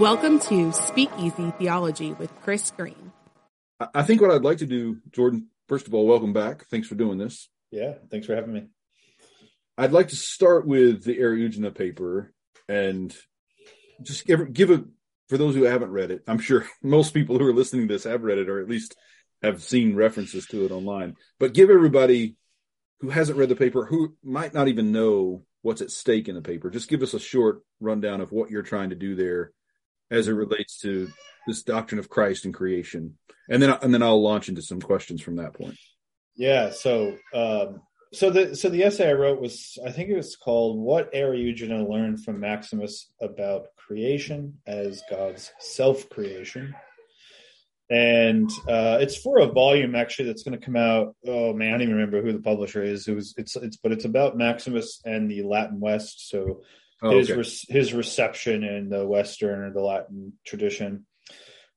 Welcome to Speakeasy Theology with Chris Green. I think what I'd like to do, Jordan, first of all, welcome back. Thanks for doing this. Yeah, thanks for having me. I'd like to start with the Eriugena paper and just give, give a, for those who haven't read it, I'm sure most people who are listening to this have read it or at least have seen references to it online, but give everybody who hasn't read the paper, who might not even know what's at stake in the paper, just give us a short rundown of what you're trying to do there as it relates to this doctrine of Christ and creation, and then and then I'll launch into some questions from that point. Yeah. So, um, so the so the essay I wrote was I think it was called "What Eriugena Learned from Maximus About Creation as God's Self Creation." and uh, it's for a volume actually that's going to come out. Oh man, I don't even remember who the publisher is. It was it's it's but it's about Maximus and the Latin West. So oh, his okay. his reception in the Western or the Latin tradition.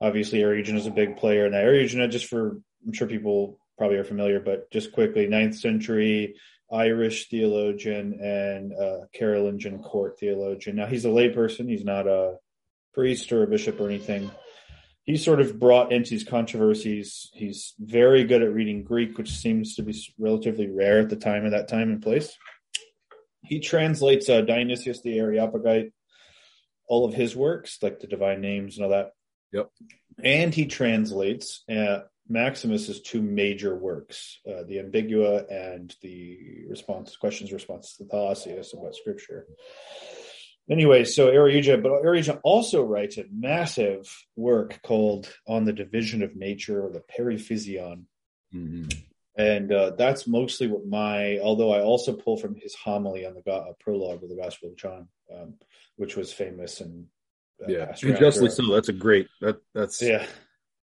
Obviously, Eriugena is a big player in that. Eriugena, just for I'm sure people probably are familiar, but just quickly, ninth century Irish theologian and uh, Carolingian court theologian. Now he's a layperson; he's not a priest or a bishop or anything he's sort of brought into these controversies. He's very good at reading Greek, which seems to be relatively rare at the time of that time and place. He translates uh, Dionysius the Areopagite, all of his works, like the divine names and all that. Yep. And he translates uh, Maximus's two major works, uh, the Ambigua and the response questions responses to Thalassius about scripture anyway, so Eriugena, but Eriugena also writes a massive work called On the Division of Nature or the Periphyseon. Mm-hmm. And uh, that's mostly what my, although I also pull from his homily on the uh, prologue of the Gospel of John, um, which was famous and uh, yeah, and justly so. That's a great that that's yeah,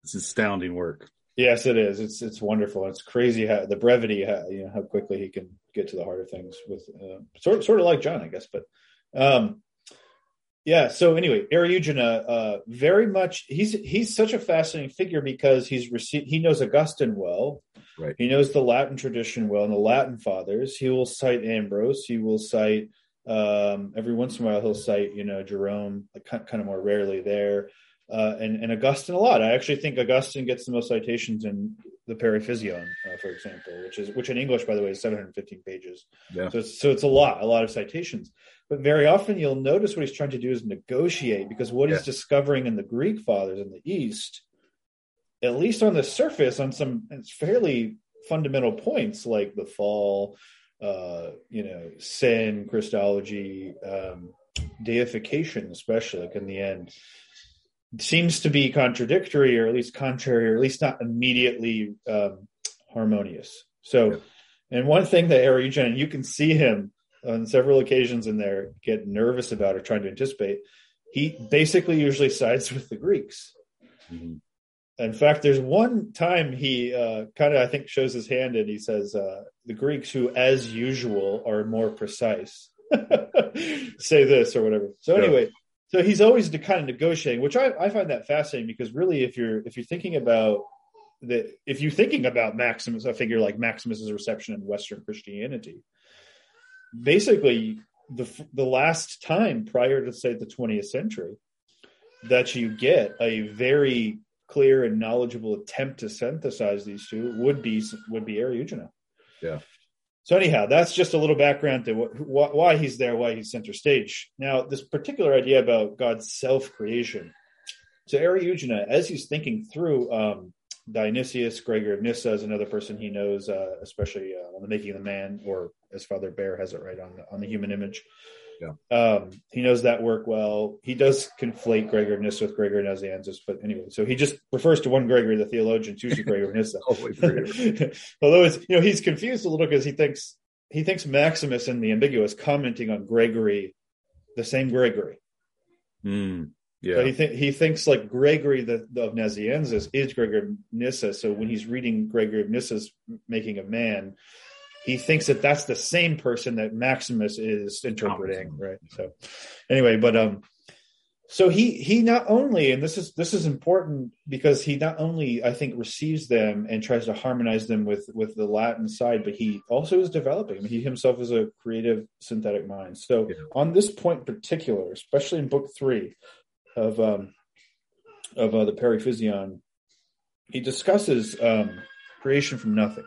it's astounding work. Yes, it is. It's it's wonderful. It's crazy how the brevity, how, you know, how quickly he can get to the heart of things with uh, sort sort of like John, I guess. But um, yeah. So anyway, Eriugena, uh, very much he's he's such a fascinating figure because he's received he knows Augustine well. Right. He knows the Latin tradition well and the Latin fathers. He will cite Ambrose. He will cite um, every once in a while he'll cite you know Jerome, kind of more rarely there, uh, and and Augustine a lot. I actually think Augustine gets the most citations in the Periphyseon, uh, for example, which is which in English, by the way, is 715 pages. Yeah. So it's, so it's a lot, a lot of citations. But very often you'll notice what he's trying to do is negotiate because what yeah. he's discovering in the Greek fathers in the East, at least on the surface, on some fairly fundamental points like the fall, uh, you know, sin, Christology, um, deification, especially like in the end, seems to be contradictory or at least contrary or at least not immediately um, harmonious. So, yeah. and one thing that Eriugena, you can see him on several occasions in there get nervous about or trying to anticipate, he basically usually sides with the Greeks. Mm-hmm. In fact, there's one time he uh, kind of, I think, shows his hand and he says, uh, the Greeks, who as usual are more precise, say this or whatever. So, anyway, so he's always kind of negotiating, which I, I find that fascinating because really, if you're if you're thinking about the if you're thinking about Maximus, a figure like Maximus's reception in Western Christianity, basically the the last time prior to say the 20th century that you get a very clear and knowledgeable attempt to synthesize these two would be would be Eriugena. Yeah. So anyhow, that's just a little background to wh- why he's there, why he's center stage. Now, this particular idea about God's self creation. So Eriugena, as he's thinking through um, Dionysius, Gregory of Nyssa is another person he knows, uh, especially uh, on the Making of the Man, or as Father Behr has it right on the, on the Human Image. Yeah. Um, he knows that work well. He does conflate Gregory of Nyssa with Gregory Nazianzus, but anyway, so he just refers to one Gregory, the theologian, usually Gregory of Nyssa. Although it's you know he's confused a little because he thinks he thinks Maximus in the Ambigua commenting on Gregory, the same Gregory. Mm. Yeah. But he th- he thinks like Gregory the, the, of Nazianzus is Gregory of Nyssa. So when he's reading Gregory of Nyssa's Making of Man, he thinks that that's the same person that Maximus is interpreting, right? So anyway, but um, so he he not only and this is this is important because he not only I think receives them and tries to harmonize them with with the Latin side, but he also is developing. he himself is a creative synthetic mind. So yeah. on this point in particular, especially in book three of um, of uh, the Periphyseon, he discusses um, creation from nothing,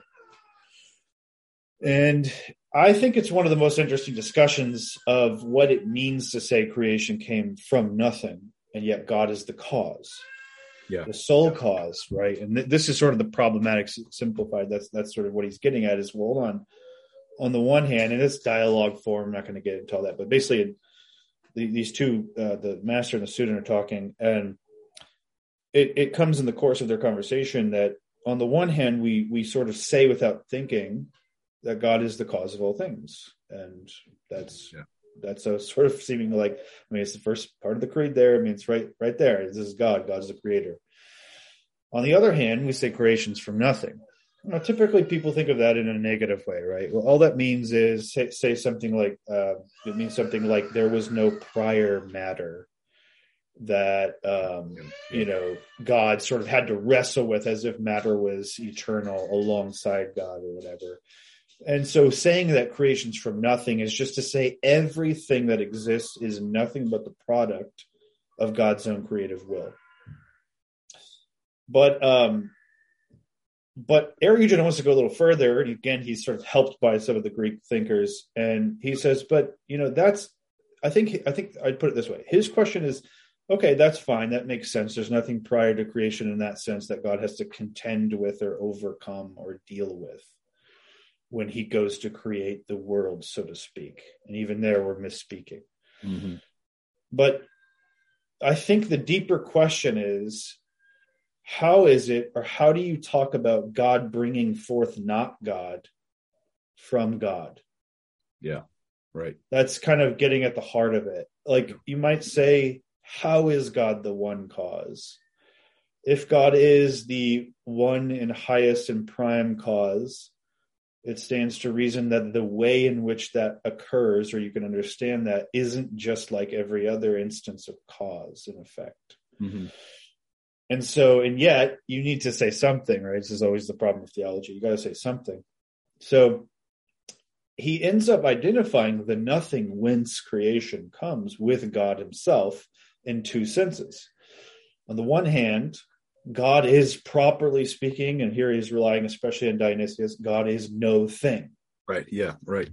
and I think it's one of the most interesting discussions of what it means to say creation came from nothing, and yet God is the cause. Yeah. The sole cause, right? And th- this is sort of the problematic simplified. That's that's sort of what he's getting at is well, hold on. On the one hand, in this dialogue form, I'm not going to get into all that, but basically, the, these two, uh, the master and the student, are talking, and it, it comes in the course of their conversation that on the one hand, we we sort of say without thinking that God is the cause of all things, and that's yeah. that's a sort of seeming like I mean it's the first part of the creed there. I mean it's right right there. This is God. God is the creator. On the other hand, we say creation's from nothing. Now, typically, people think of that in a negative way, right? Well, all that means is say, say something like uh, it means something like there was no prior matter that um, you know God sort of had to wrestle with as if matter was eternal alongside God or whatever. And so saying that creation's from nothing is just to say everything that exists is nothing but the product of God's own creative will. But um but Eriugena wants to go a little further, and again he's sort of helped by some of the Greek thinkers, and he says, but you know, that's I think I think I'd put it this way. His question is, okay, that's fine, that makes sense. There's nothing prior to creation in that sense that God has to contend with or overcome or deal with when he goes to create the world, so to speak. And even there, we're misspeaking. Mm-hmm. But I think the deeper question is how is it, or how do you talk about God bringing forth not God from God? Yeah, right. That's kind of getting at the heart of it. Like you might say, how is God the one cause? If God is the one and highest and prime cause, it stands to reason that the way in which that occurs, or you can understand that, isn't just like every other instance of cause and effect. Mm-hmm. And so, and yet, you need to say something, right? This is always the problem with theology. You got to say something. So, he ends up identifying the nothing whence creation comes with God himself in two senses. On the one hand, God is properly speaking, and here he's relying especially on Dionysius, God is no thing. Right. Yeah. Right.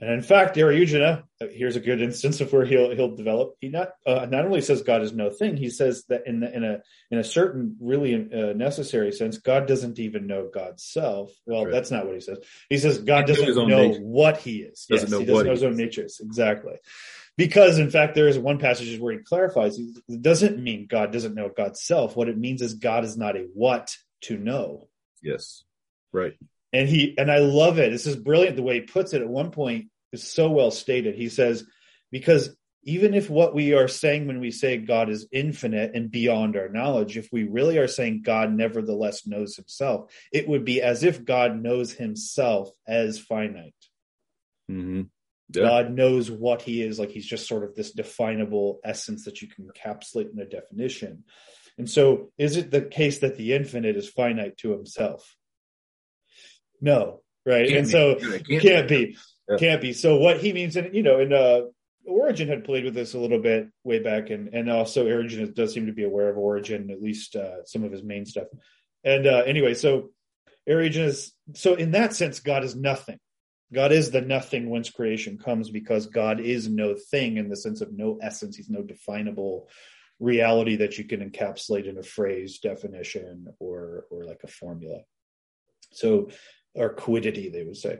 And in fact, Eriugena, here's a good instance of where he'll he'll develop. He not uh, not only says God is no thing, he says that in the, in a in a certain really uh, necessary sense, God doesn't even know God's self. Well, right. that's not what he says. He says God he doesn't know nature. what he is. Doesn't yes, know he doesn't know his own nature. Exactly because in fact there is one passage where he clarifies it doesn't mean god doesn't know god's self. What it means is god is not a what to know. Yes. Right. And he and i love it. This is brilliant the way he puts it. At one point is so well stated. He says because even if what we are saying when we say god is infinite and beyond our knowledge if we really are saying god nevertheless knows himself it would be as if god knows himself as finite. Mm-hmm. Yeah. God knows what he is. Like he's just sort of this definable essence that you can encapsulate in a definition. And so, is it the case that the infinite is finite to himself? No, right? Can't and be. so, Can't can't, be. be, Yeah. can't be. So, what he means, and you know, in uh, Origen had played with this a little bit way back, and and also Origen does seem to be aware of Origen, at least uh, some of his main stuff. And uh, anyway, so Origen is so in that sense, God is nothing. God is the nothing whence creation comes because God is no thing in the sense of no essence. He's no definable reality that you can encapsulate in a phrase, definition, or or like a formula. So, or quiddity, they would say.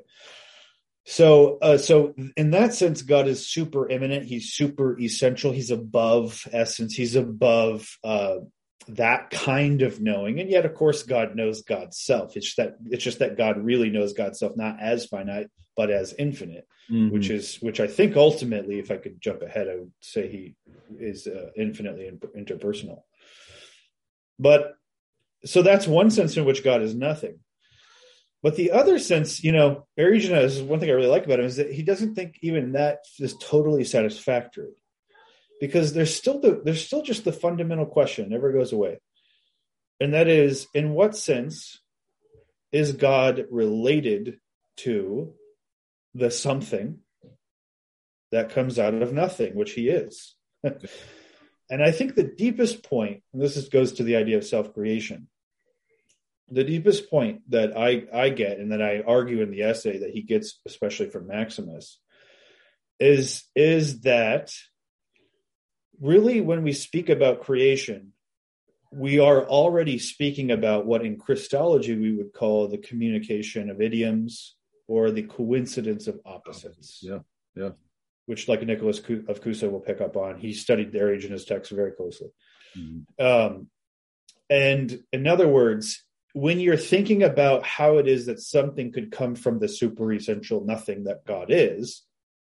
So, uh, so in that sense, God is super immanent. He's super essential. He's above essence. He's above uh, that kind of knowing. And yet, of course, God knows God's self. It's just that it's just that God really knows God's self, not as finite, but as infinite. Mhm. Which is which I think ultimately, if I could jump ahead, I would say he is uh, infinitely in- interpersonal. But so that's one sense in which God is nothing. But the other sense, you know, Eriugena is one thing I really like about him is that he doesn't think even that is totally satisfactory, because there's still the there's still just the fundamental question never goes away, and that is, in what sense is God related to the something that comes out of nothing, which He is? and I think the deepest point, and this is, goes to the idea of self creation, the deepest point that I, I get and that I argue in the essay that he gets, especially from Maximus, is, is that really when we speak about creation, we are already speaking about what in Christology we would call the communication of idioms or the coincidence of opposites. Yeah, yeah. Which, like Nicholas of Cusa will pick up on, he studied Eriugena's text very closely. Mm-hmm. Um, and in other words, when you're thinking about how it is that something could come from the super essential nothing that God is,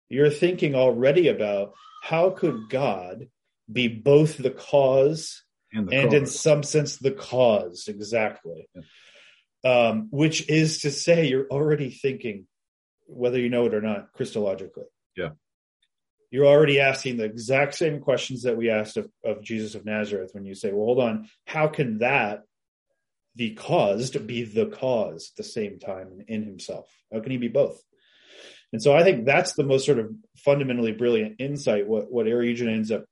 you're thinking already about how could God be both the cause And, the and cause. in some sense the cause exactly? Um, which is to say you're already thinking whether you know it or not christologically. Yeah. you're already asking the exact same questions that we asked of, of jesus of nazareth when you say well hold on. How can that the caused be the cause at the same time in himself? How can he be both and so i think that's the most sort of fundamentally brilliant insight what what Eriugena ends up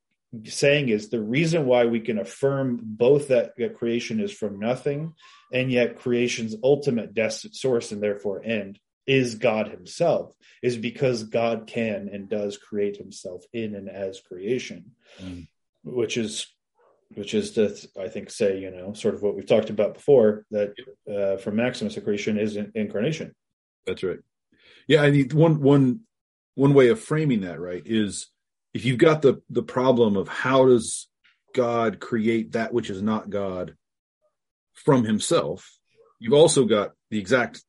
saying is the reason why we can affirm both that, that creation is from nothing and yet creation's ultimate des- source and therefore end is God himself is because God can and does create himself in and as creation Mm. which is which is to I think say you know sort of what we've talked about before that uh, for Maximus creation is in- incarnation That's right. Yeah, I mean one one one way of framing that right is if you've got the the problem of how does God create that which is not God from himself, you've also got the exact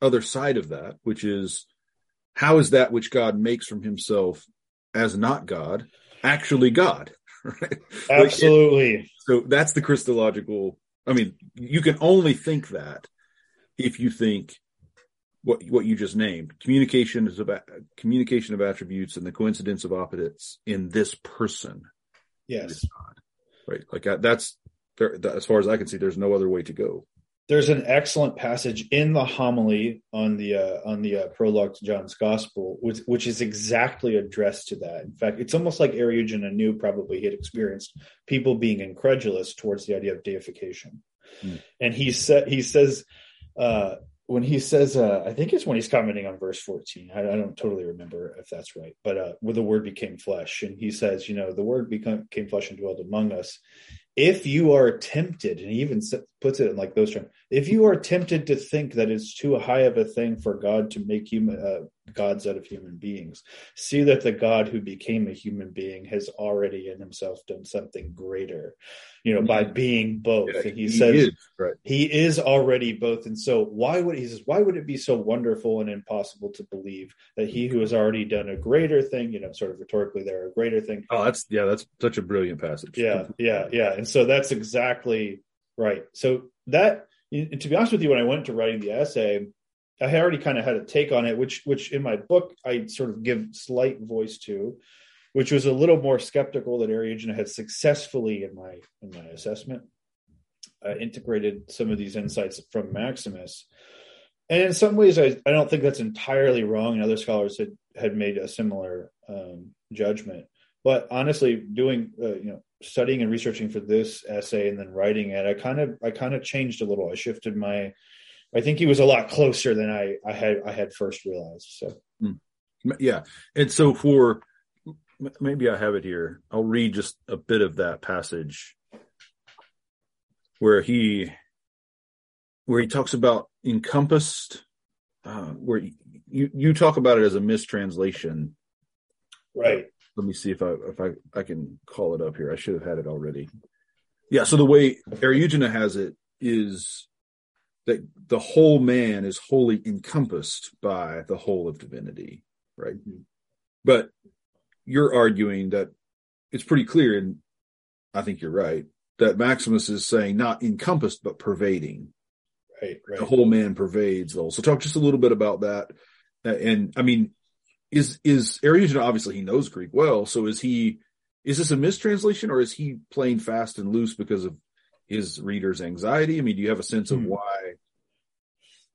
other side of that, which is how is that which God makes from himself as not God actually God? Right? Like, absolutely so that's the Christological. I mean, you can only think that if you think what what you just named. Communication is about communication of attributes and the coincidence of opposites in this person, yes right? Like uh, that's there, that, as far as I can see. There's no other way to go. there's an excellent passage in the homily on the uh, on the uh, prologue to John's Gospel, which, which is exactly addressed to that. In fact, it's almost like Eriugena knew probably he had experienced people being incredulous towards the idea of deification, Hmm. and he said he says uh, when he says uh, I think it's when he's commenting on verse fourteen. I, I don't totally remember if that's right, but uh, where the Word became flesh, and he says, you know, the Word became, flesh and dwelled among us if you are tempted, and he even puts it in like those terms, if you are tempted to think that it's too high of a thing for God to make human uh, gods out of human beings, see that the God who became a human being has already in himself done something greater, you know, by mm-hmm. being both. Yeah, and he, says is, right. he is already both. And so why would he says, why would it be so wonderful and impossible to believe that he who has already done a greater thing, you know, sort of rhetorically there, a greater thing, Oh, that's yeah, that's such a brilliant passage. yeah yeah yeah and so that's exactly right so that to be honest with you when i went to writing the essay i already kind of had a take on it which which in my book i sort of give slight voice to which was a little more skeptical that Eriugena had successfully in my in my assessment uh, integrated some of these insights from maximus. And in some ways I, I don't think that's entirely wrong and other scholars had had made a similar um, judgment. But honestly doing uh, you know studying and researching for this essay and then writing it i kind of i kind of changed a little. I shifted my i think he was a lot closer than i i had i had first realized so. Yeah. And so for maybe i have it here. I'll read just a bit of that passage where he where he talks about encompassed uh, where you you talk about it as a mistranslation. Right. Let me see if i if i i can call it up here. I should have had it already. Yeah so the way Eriugena has it is that the whole man is wholly encompassed by the whole of divinity right? Mhm. but you're arguing that it's pretty clear and i think you're right that maximus is saying not encompassed but pervading. Right right. The whole man pervades the whole. So talk just a little bit about that. And i mean is is Eriugena obviously he knows greek well so is he is this a mistranslation or is he playing fast and loose because of his reader's anxiety i mean do you have a sense of Hmm. why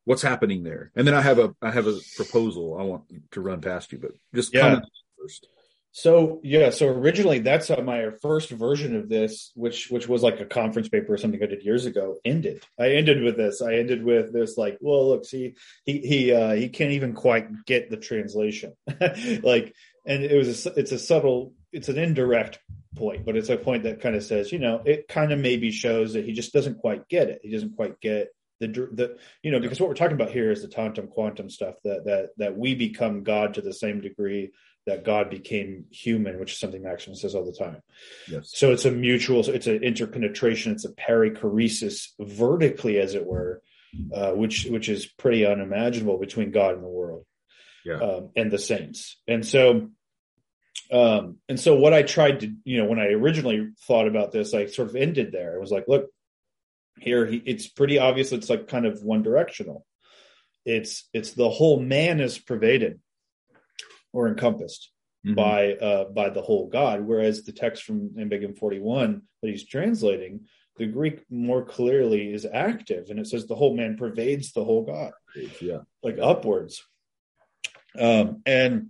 what's happening there and then i have a i have a proposal i want to run past you but just Yeah. comment first So yeah, so originally that's how my first version of this, which which was like a conference paper or something I did years ago, ended. I ended with this. I ended with this like, well, look, see, he he uh, he can't even quite get the translation, like, and it was a, it's a subtle, it's an indirect point, but it's a point that kind of says, you know, it kind of maybe shows that he just doesn't quite get it. He doesn't quite get the the you know because what we're talking about here is the tantum quantum stuff that that that we become God to the same degree that God became human, which is something Maximus says all the time. Yes. So it's a mutual, it's an interpenetration, it's a perichoresis vertically, as it were, uh, which which is pretty unimaginable between God and the world, yeah. um, and the saints. And so, um, and so what I tried to, you know, when I originally thought about this, I sort of ended there. I was like, look, here, he, it's pretty obvious. It's like kind of one directional. It's it's the whole man is pervaded or encompassed mm-hmm. by uh, by the whole God. Whereas the text from Ambiguum 41 that he's translating, the Greek more clearly is active, and it says the whole man pervades the whole God, yeah, like upwards. Um, and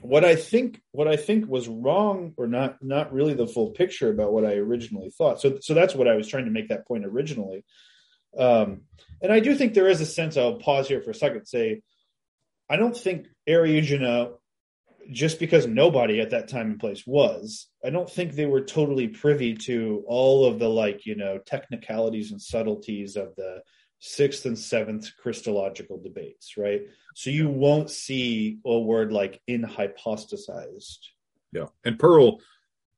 what I think what I think was wrong or not not really the full picture about what I originally thought. So so that's what I was trying to make that point originally. Um, and I do think there is a sense. I'll pause here for a second. Say I don't think Eriugena, just because nobody at that time and place was, I don't think they were totally privy to all of the like, you know, technicalities and subtleties of the sixth and seventh Christological debates, right? So you won't see a word like enhypostasized. Yeah. And Pearl,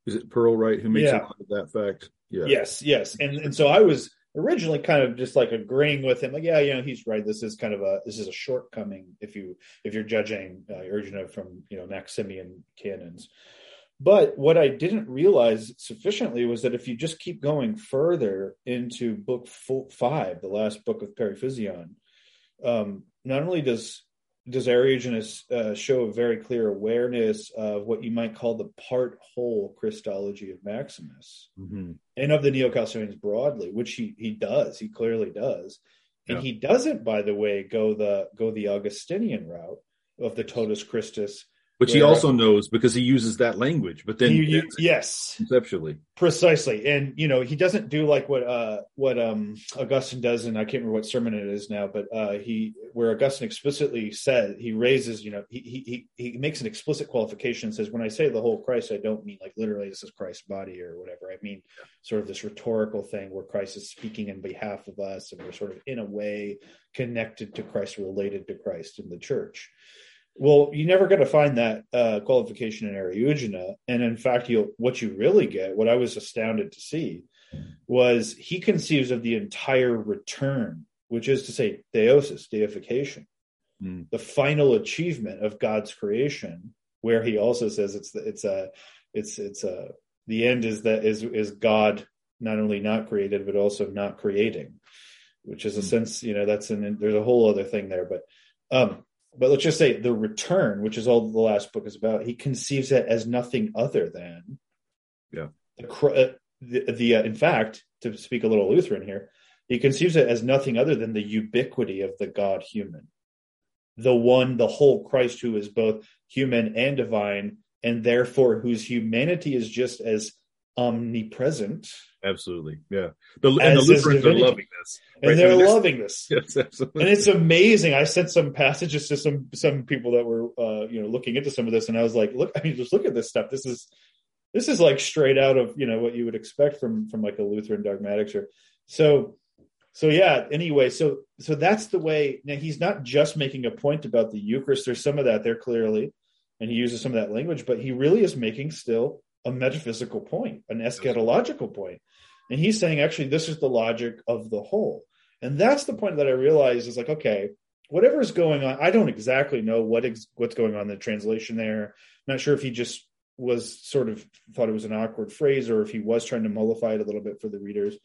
is it Pearl, right? Who makes yeah. of that fact? Yeah. Yes, yes. And and so I was originally kind of just like agreeing with him like yeah you know he's right this is kind of a this is a shortcoming if you if you're judging uh, from you know maximian canons but what i didn't realize sufficiently was that if you just keep going further into book four, five the last book of periphyseon um, not only does does Eriugenes uh, show a very clear awareness of what you might call the part whole Christology of Maximus mm-hmm. and of the Neo Chalcedonians broadly, which he he does, he clearly does, and yeah. he doesn't, by the way, go the go the Augustinian route of the Totus Christus which he also knows because he uses that language. But then, he, yes, conceptually, precisely, and you know, he doesn't do like what uh what um Augustine does, and I can't remember what sermon it is now, but uh he where Augustine explicitly said he raises, you know, he he he makes an explicit qualification and says, when I say the whole Christ, I don't mean like literally this is Christ's body or whatever. I mean sort of this rhetorical thing where Christ is speaking in behalf of us, and we're sort of in a way connected to Christ, related to Christ in the church. Well, you're never going to find that uh, qualification in Eriugena, and in fact, you what you really get, what I was astounded to see, was he conceives of the entire return, which is to say, theosis, deification, mm. the final achievement of God's creation, where he also says it's the, it's a it's it's a the end is that is is God not only not created but also not creating, which is a mm. sense you know that's an there's a whole other thing there, but um but let's just say the return, which is all the last book is about, he conceives it as nothing other than yeah. the uh, the, the uh, in fact to speak a little Lutheran here, he conceives it as nothing other than the ubiquity of the God human, the one, the whole Christ who is both human and divine, and therefore whose humanity is just as omnipresent. Absolutely, yeah. The, and the Lutherans are loving this, right? and they're I mean, loving this. Yes, absolutely. And it's amazing. I sent some passages to some some people that were uh, you know looking into some of this, and I was like, look, I mean, just look at this stuff. This is this is like straight out of you know what you would expect from from like a Lutheran dogmatics or so. So yeah. Anyway, so so that's the way. Now he's not just making a point about the Eucharist. There's some of that there clearly, and he uses some of that language, but he really is making still a metaphysical point, an eschatological point. And he's saying, actually, this is the logic of the whole. And that's the point that I realized is like, okay, whatever is going on, I don't exactly know what ex- what's going on in the translation there. I'm not sure if he just was sort of thought it was an awkward phrase or if he was trying to mollify it a little bit for the readers.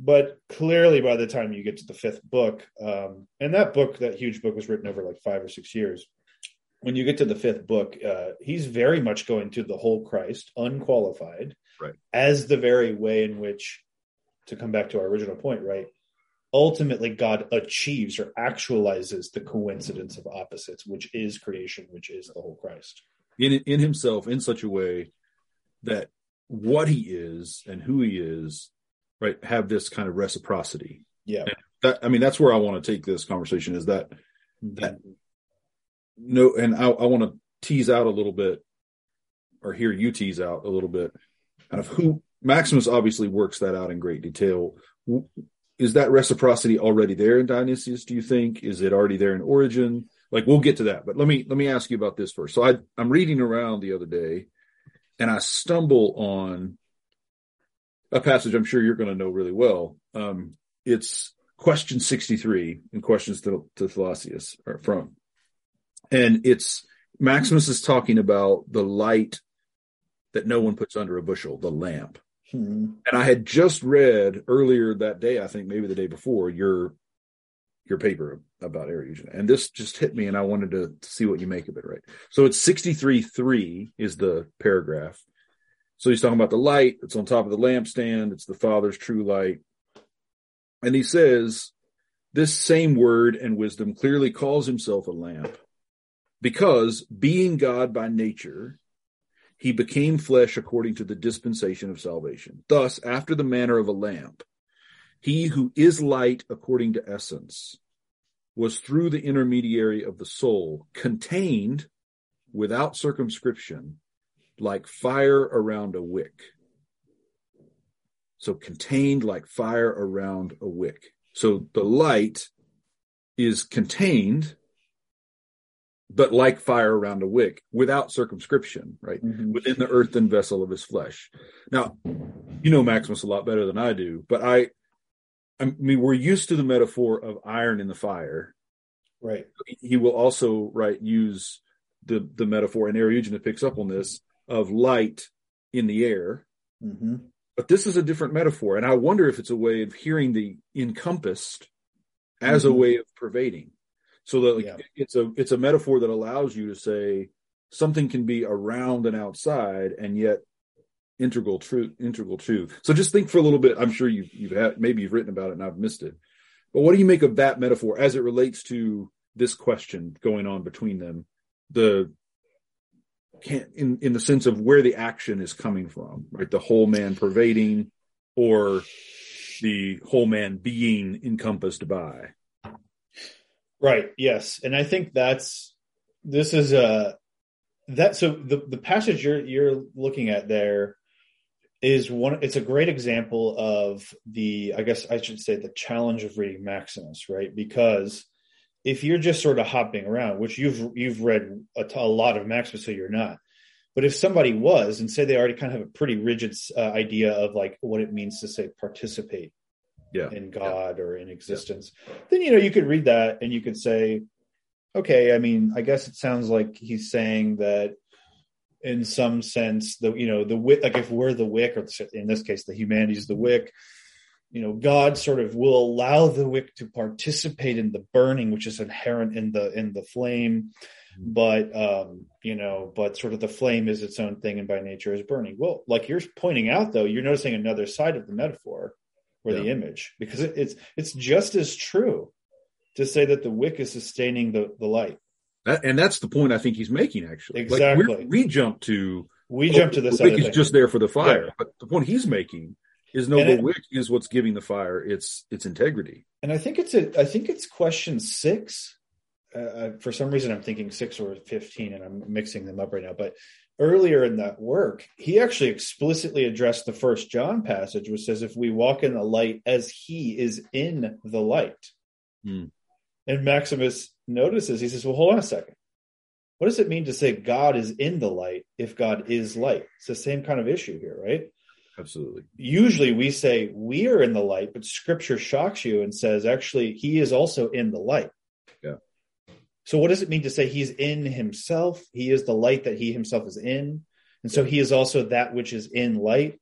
But clearly, by the time you get to the fifth book, um, and that book, that huge book, was written over like five or six years when you get to the fifth book, uh, he's very much going to the whole Christ, unqualified, right. as the very way in which, to come back to our original point, right? Ultimately, God achieves or actualizes the coincidence of opposites, which is creation, which is the whole Christ. in in himself in such a way that what he is and who he is, right, have this kind of reciprocity. Yeah. And that I mean, that's where I want to take this conversation is that that no, and I, I want to tease out a little bit, or hear you tease out a little bit, kind of who Maximus obviously works that out in great detail. Is that reciprocity already there in Dionysius? Do you think? Is it already there in Origen? Like we'll get to that, but let me let me ask you about this first. So I I'm reading around the other day, and I stumble on a passage I'm sure you're going to know really well. Um, it's question 63 in questions to, to Thalassius or from, and it's Maximus is talking about the light that no one puts under a bushel, the lamp. Hmm. And I had just read earlier that day, I think maybe the day before, your your paper about Eriugena. And this just hit me and I wanted to, to see what you make of it, right? So it's 63.3 is the paragraph. So he's talking about the light that's on top of the lampstand. It's the Father's true light. And he says, this same word and wisdom clearly calls himself a lamp because being God by nature, he became flesh according to the dispensation of salvation. Thus, after the manner of a lamp, he who is light according to essence was through the intermediary of the soul contained without circumscription like fire around a wick. So contained like fire around a wick. So the light is contained, but like fire around a wick without circumscription, right? Mhm. Within the earthen vessel of his flesh. Now, you know Maximus a lot better than I do, but I, I mean, we're used to the metaphor of iron in the fire. Right. He will also, right, use the the metaphor, and Eriugena picks up on this of light in the air. hmm But this is a different metaphor, and I wonder if it's a way of hearing the encompassed as a Mhm. way of pervading. So that like, Yeah. it's a it's a metaphor that allows you to say something can be around and outside, and yet integral truth integral to. So just think for a little bit. I'm sure you've you've had maybe you've written about it and I've missed it. But what do you make of that metaphor as it relates to this question going on between them? The can in in the sense of where the action is coming from, right? The whole man pervading, or the whole man being encompassed by. Right. Yes, and I think that's this is a that so the the passage you're you're looking at there is one it's a great example of the I guess I should say the challenge of reading Maximus, right? Because if you're just sort of hopping around, which you've you've read a, lot of Maximus, so you're not. But if somebody was, and say they already kind of have a pretty rigid uh, idea of like what it means to say participate Yeah. in God or in existence, then you know you could read that and you could say, okay, I mean, I guess it sounds like he's saying that in some sense the you know the wick like if we're the wick or in this case the humanity's the wick you know god sort of will allow the wick to participate in the burning which is inherent in the in the flame. But um you know but sort of the flame is its own thing and by nature is burning. Well like you're pointing out though you're noticing another side of the metaphor or the image because it, it's it's just as true to say that the wick is sustaining the the light That, and that's the point I think he's making. Actually, Exactly. we're- we jump to we jump to oh, this the wick is just there for the fire, Yeah. but the point he's making is no, And the it- wick is what's giving the fire its its integrity. and I think it's a, I think it's question six. Uh, uh, for some reason, I'm thinking six or fifteen, and I'm mixing them up right now. But earlier in that work, he actually explicitly addressed the First John passage, which says, "If we walk in the light, as He is in the light." Hmm. And Maximus notices. He says, "Well, hold on a second. What does it mean to say God is in the light if God is light? It's the same kind of issue here, right?" Absolutely. usually we say we are in the light, but scripture shocks you and says, actually, he is also in the light. So what does it mean to say he's in himself? He is the light that he himself is in. And so he is also that which is in light.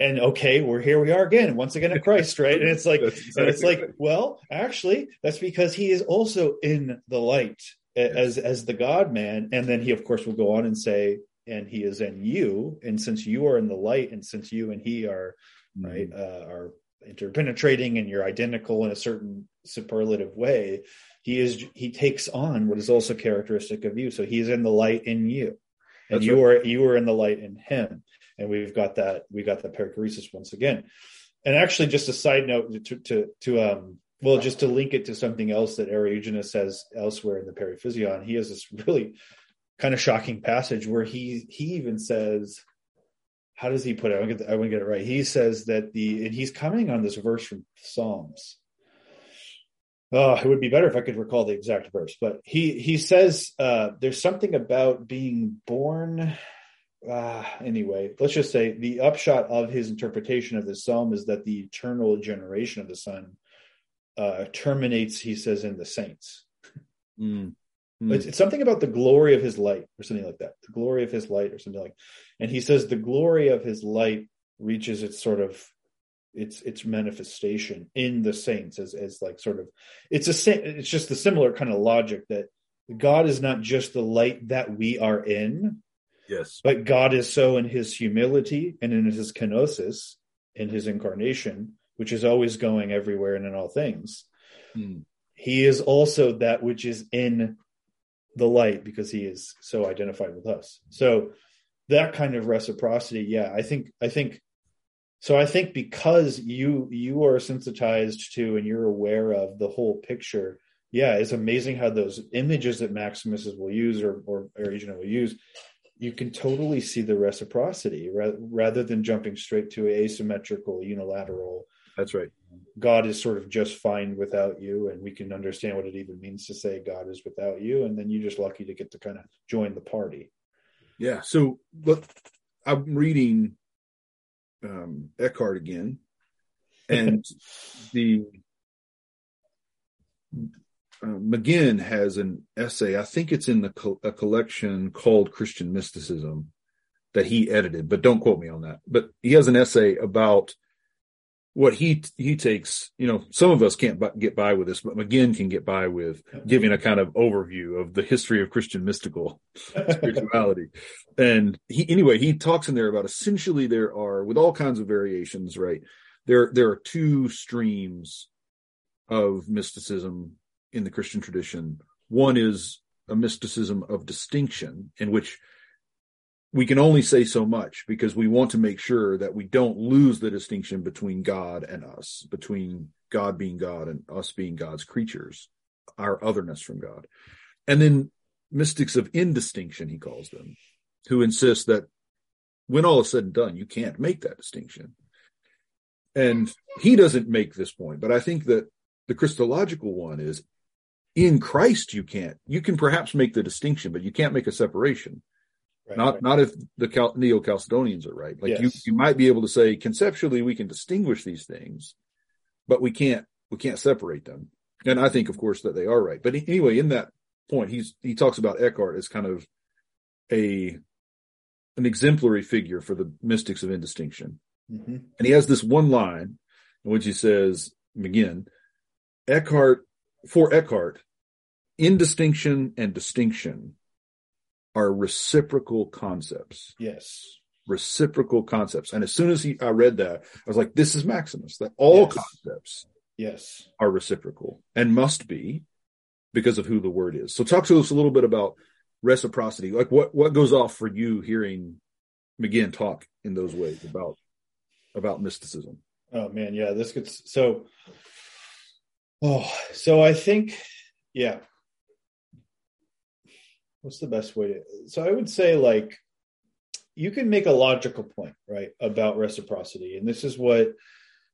And okay, we're here we are again, once again at Christ, right? And it's like, That's and it's exactly like, well, actually, that's because he is also in the light as as the God man. And then he, of course, will go on and say, and he is in you. And since you are in the light, and since you and he are right uh, are interpenetrating and you're identical in a certain superlative way, he is he takes on what is also characteristic of you. So he is in the light in you. and That's you right. are you are in the light in Him, and we've got that we got that perichoresis once again. And actually, just a side note to to to um well, just to link it to something else that Eriugena says elsewhere in the Periphyseon, he has this really kind of shocking passage where he he even says how does he put it? I want to get, I want to get it right. He says that the, and he's commenting on this verse from Psalms. Oh, it would be better if I could recall the exact verse, but he he says uh, there's something about being born. Uh, anyway, let's just say the upshot of his interpretation of this psalm is that the eternal generation of the Son uh, terminates. He says in the saints. Mm. Mm. It's, it's something about the glory of his light or something like that. The glory of his light or something like. And he says the glory of his light reaches its sort of its its manifestation in the saints as as like sort of it's a it's just the similar kind of logic that God is not just the light that we are in, Yes. but God is so in his humility and in his kenosis, in his incarnation, which is always going everywhere and in all things. Mm. He is also that which is in the light because he is so identified with us. So that kind of reciprocity, yeah, I think I think so I think because you you are sensitized to and you're aware of the whole picture, yeah, it's amazing how those images that Maximus will use or or Eriugena will use, you can totally see the reciprocity ra- rather than jumping straight to asymmetrical, unilateral. That's right. God is sort of just fine without you, and we can understand what it even means to say God is without you, and then you're just lucky to get to kind of join the party. Yeah. So, but I'm reading um, Eckhart again, and the uh, McGinn has an essay. I think it's in the co- a collection called Christian Mysticism that he edited, but don't quote me on that. But he has an essay about what he he takes. You know, some of us can't get by with this, but McGinn can get by with giving a kind of overview of the history of Christian mystical spirituality. and he anyway, he talks in there about essentially there are with all kinds of variations, right? There there are two streams of mysticism in the Christian tradition. One is a mysticism of distinction in which we can only say so much because we want to make sure that we don't lose the distinction between God and us, between God being God and us being God's creatures, our otherness from God. And then mystics of indistinction, he calls them, who insist that when all is said and done, you can't make that distinction. And he doesn't make this point, but I think that the Christological one is in Christ you can't. You can perhaps make the distinction, but you can't make a separation. Right, not right. not if the Cal- Neo Chalcedonians are right. Like you Yes. you might be able to say conceptually we can distinguish these things, but we can't we can't separate them. And I think, of course, that they are right. But anyway, in that point, he's he talks about Eckhart as kind of a an exemplary figure for the mystics of indistinction. Mhm. And he has this one line in which he says, again, Eckhart, for Eckhart, indistinction and distinction are reciprocal concepts. Yes. Reciprocal concepts. And as soon as he, I read that, I was like, this is Maximus, that all Yes. concepts Yes. are reciprocal and must be because of who the word is. So talk to us a little bit about reciprocity. Like what, what goes off for you hearing McGinn talk in those ways about, about mysticism? Oh man, yeah, this gets so. Oh, so I think, yeah. What's the best way to? So I would say like, you can make a logical point, right, about reciprocity, and this is what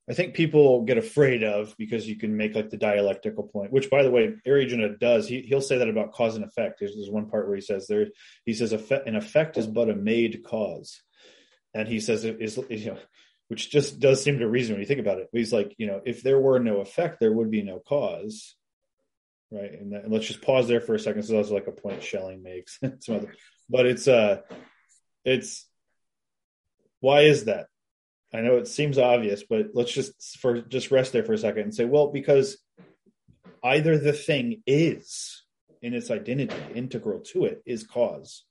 I think people get afraid of because you can make like the dialectical point, which by the way, Eriugena does. He he'll say that about cause and effect. There's, there's one part where he says there, he says an effect is but a made cause, and he says it is you know which just does seem to reason when you think about it. But he's like, you know, if there were no effect, there would be no cause, right? And, that, and let's just pause there for a second. So that's like a point Schelling makes. Some other, but it's uh, it's why is that? I know it seems obvious, but let's just for just rest there for a second and say, well, because either the thing is in its identity integral to it is cause.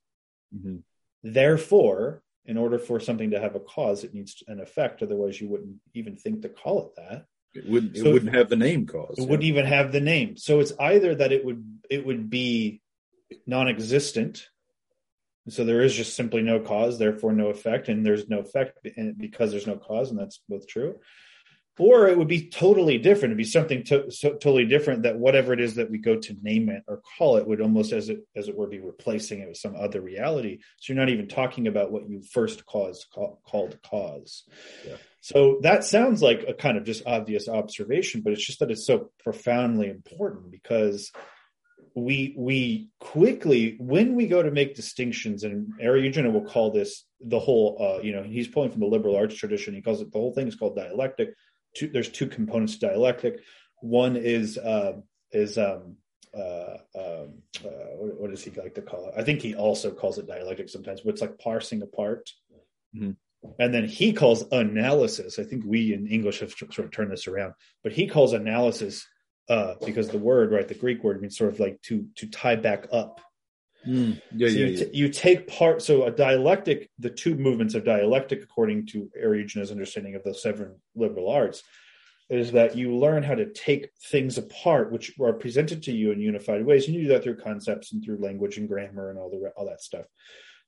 Mm-hmm. Therefore, in order for something to have a cause, it needs an effect. Otherwise, you wouldn't even think to call it that. It wouldn't, it So- wouldn't have the name cause. It wouldn't even have the name. So it's either that it would it would be non-existent, So there is just simply no cause, therefore no effect, and there's no effect because there's no cause, and that's both true. Or it would be totally different. It'd be something to, so, totally different that whatever it is that we go to name it or call it would almost, as it as it were, be replacing it with some other reality. So you're not even talking about what you first caused call, called cause. Yeah. So that sounds like a kind of just obvious observation, but it's just that it's so profoundly important because we we quickly when we go to make distinctions and Eriugena will call this the whole uh, you know he's pulling from the liberal arts tradition. He calls it the whole thing is called dialectic. Two, there's two components to dialectic. One is uh, is um, uh, um, uh, what, what, does he like to call it? I think he also calls it dialectic sometimes but it's like parsing apart. Mm-hmm and then he calls analysis. I think we in English have sort of turned this around, but he calls analysis uh, because the word, right, the Greek word means sort of like to to tie back up. Mm, yeah, so yeah, you, yeah. T- you take part. So a dialectic, the two movements of dialectic, according to Eriugena's understanding of the seven liberal arts, is that you learn how to take things apart, which are presented to you in unified ways. And you do that through concepts and through language and grammar and all the all that stuff,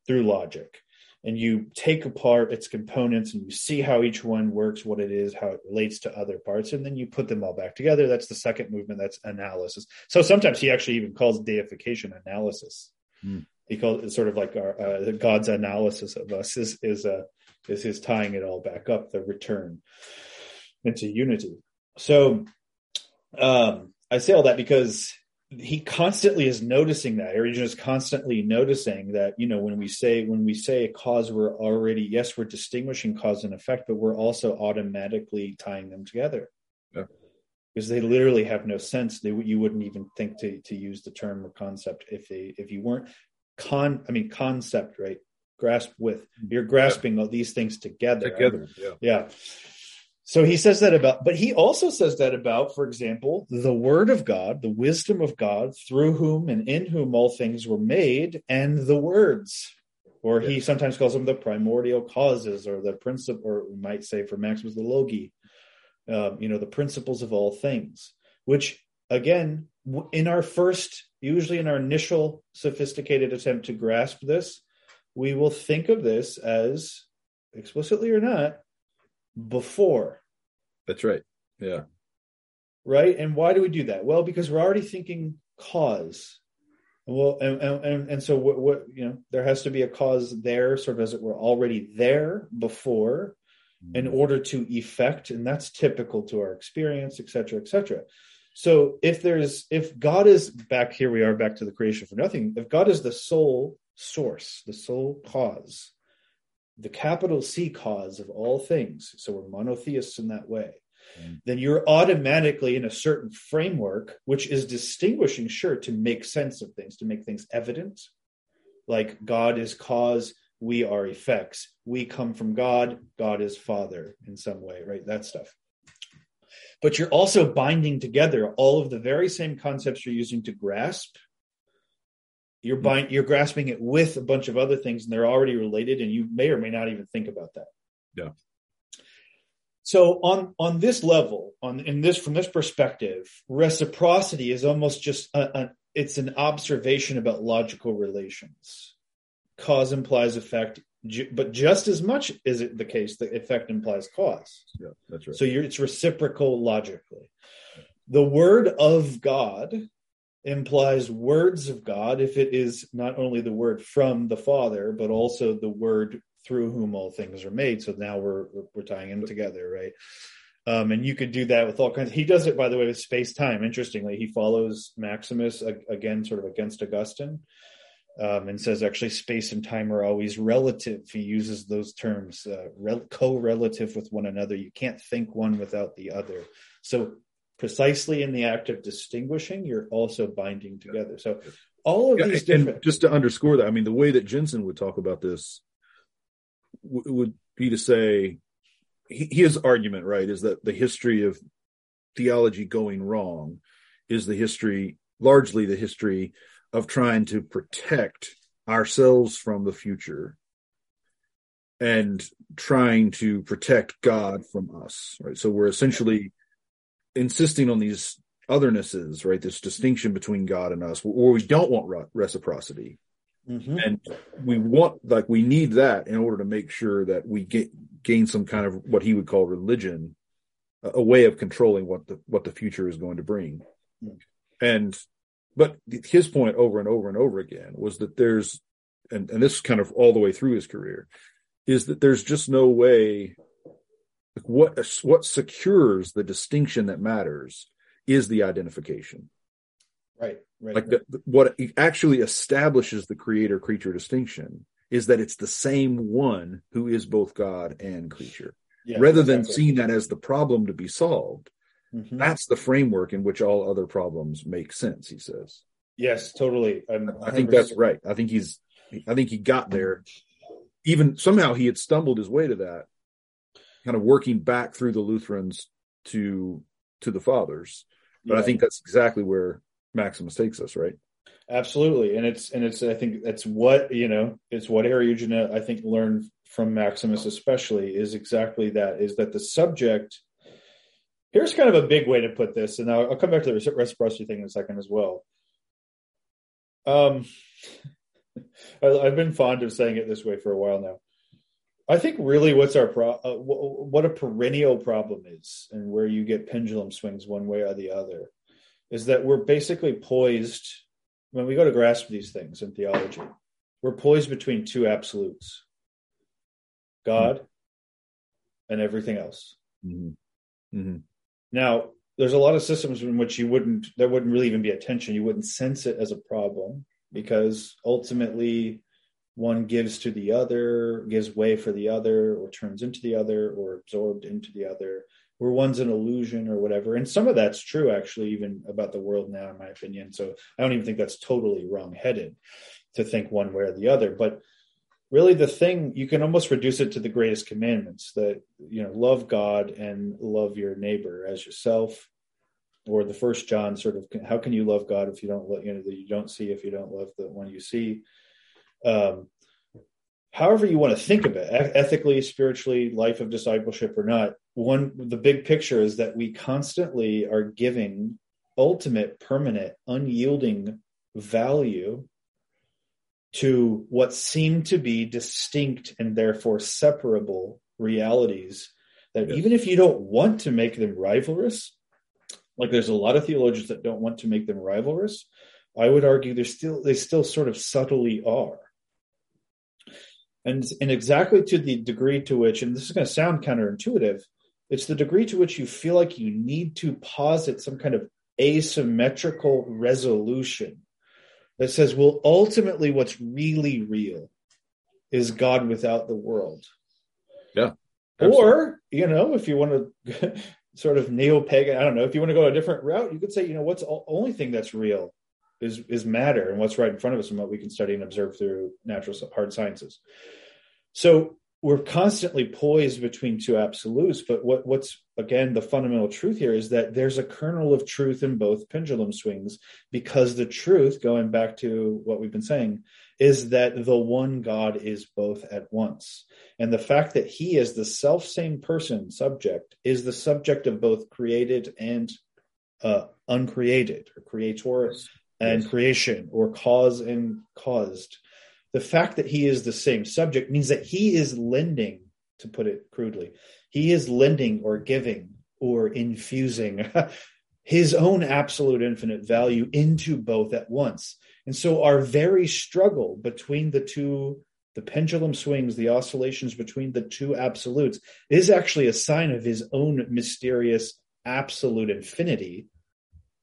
through logic and you take apart its components and you see how each one works, what it is, how it relates to other parts, and then you put them all back together. That's the second movement. That's analysis. So sometimes he actually even calls deification analysis. Mm. He calls it sort of like our uh, God's analysis of us is is uh, is his tying it all back up, the return into unity. So um, I say all that because he constantly is noticing that. Arian is constantly noticing that you know when we say when we say a cause we're already yes we're distinguishing cause and effect but we're also automatically tying them together. Yeah. because they literally have no sense. They you wouldn't even think to to use the term or concept if they if you weren't con I mean concept right? Grasp with. Mm-hmm. You're grasping yeah. all these things together. Together yeah. Yeah so he says that about, but he also says that about, for example, the word of God, the wisdom of God, through whom and in whom all things were made, and the words. Or he sometimes calls them the primordial causes, or the principle, or we might say for Maximus, the logoi, um, you know, the principles of all things, which again, in our first, usually in our initial sophisticated attempt to grasp this, we will think of this as explicitly or not before. That's right. Yeah. Right. And why do we do that? Well, because we're already thinking cause. Well, and, and, and so what, what, you know, there has to be a cause there, sort of as it were already there before in mm-hmm. order to effect. And that's typical to our experience, et cetera, et cetera. So if there's, if God is back here, we are back to the creation for nothing. If God is the sole source, the sole cause, the capital C cause of all things, so we're monotheists in that way, mm. then you're automatically in a certain framework, which is distinguishing, sure, to make sense of things, to make things evident. Like God is cause, we are effects. We come from God, God is Father in some way, right? That stuff. But you're also binding together all of the very same concepts you're using to grasp you're buying you're grasping it with a bunch of other things and they're already related and you may or may not even think about that. Yeah. So on on this level on in this from this perspective reciprocity is almost just a, a, it's an observation about logical relations. Cause implies effect but just as much is it the case that effect implies cause. Yeah that's right. So it's reciprocal logically. The word of god implies words of God if it is not only the word from the Father, but also the word through whom all things are made. So now we're we're tying them together, right? Um, and you could do that with all kinds. He does it, by the way, with space time. Interestingly, he follows Maximus again, sort of against Augustine, um, and says actually space and time are always relative. He uses those terms, uh, rel- co-relative with one another. You can't think one without the other. So precisely in the act of distinguishing, you're also binding together. So all of yeah, these different. And just to underscore that, I mean, the way that Jenson would talk about this w- would be to say he, his argument, right, is that the history of theology going wrong is the history, largely the history of trying to protect ourselves from the future and trying to protect God from us, right? So we're essentially insisting on these othernesses, right? This distinction between God and us, or we don't want reciprocity. Mhm. and we want like we need that in order to make sure that we get gain some kind of what he would call religion a, a way of controlling what the what the future is going to bring Mm. and but his point over and over and over again was that there's and and this kind of all the way through his career is that there's just no way what what secures the distinction that matters is the identification Right. Right. like right. the, what actually establishes the creator creature distinction is that it's the same one who is both god and creature Yeah, rather than seeing that as the problem to be solved Mhm. that's the framework in which all other problems make sense he says Yes, totally. I think that's right i think he's i think he got there even somehow he had stumbled his way to that kind of working back through the lutherans to to the fathers but i think that's exactly where maximus takes us right Absolutely, and it's and it's I think that's what you know it's what Eriugena I think learned from Maximus especially is exactly that is that the subject. Here's kind of a big way to put this, and I'll, I'll come back to the reci- reciprocity thing in a second as well. Um, I, I've been fond of saying it this way for a while now. I think really what's our pro, uh, what a perennial problem is, and where you get pendulum swings one way or the other, is that we're basically poised when we go to grasp these things in theology, we're poised between two absolutes God and everything else. hmm hmm Now, there's a lot of systems in which you wouldn't, there wouldn't really even be a tension. You wouldn't sense it as a problem because ultimately one gives to the other, gives way for the other, or turns into the other, or absorbed into the other, where one's an illusion or whatever. And some of that's true, actually, even about the world now, in my opinion. So I don't even think that's totally wrong headed to think one way or the other. But really, the thing you can almost reduce it to the greatest commandments that, you know, love God and love your neighbor as yourself. Or the first John sort of, how can you love God if you don't, you know, that you don't see if you don't love the one you see? Um, however you want to think of it ethically spiritually life of discipleship or not one the big picture is that we constantly are giving ultimate permanent unyielding value to what seem to be distinct and therefore separable realities that Yes. even if you don't want to make them rivalrous like there's a lot of theologians that don't want to make them rivalrous i would argue they're still they still sort of subtly are and and exactly to the degree to which and this is going to sound counterintuitive it's the degree to which you feel like you need to posit some kind of asymmetrical resolution that says well ultimately what's really real is god without the world. Yeah, or you know if you want to sort of neo-pagan i don't know if you want to go a different route you could say you know what's the only thing that's real is is matter and what's right in front of us and what we can study and observe through natural hard sciences. So we're constantly poised between two absolutes but what what's again the fundamental truth here is that there's a kernel of truth in both pendulum swings because the truth going back to what we've been saying is that the one god is both at once. And the fact that he is the self same person subject is the subject of both created and uh, uncreated or creator and Yes. creation or cause and caused. The fact that he is the same subject means that he is lending, to put it crudely, he is lending or giving or infusing his own absolute infinite value into both at once. And so our very struggle between the two, the pendulum swings, the oscillations between the two absolutes, is actually a sign of his own mysterious absolute infinity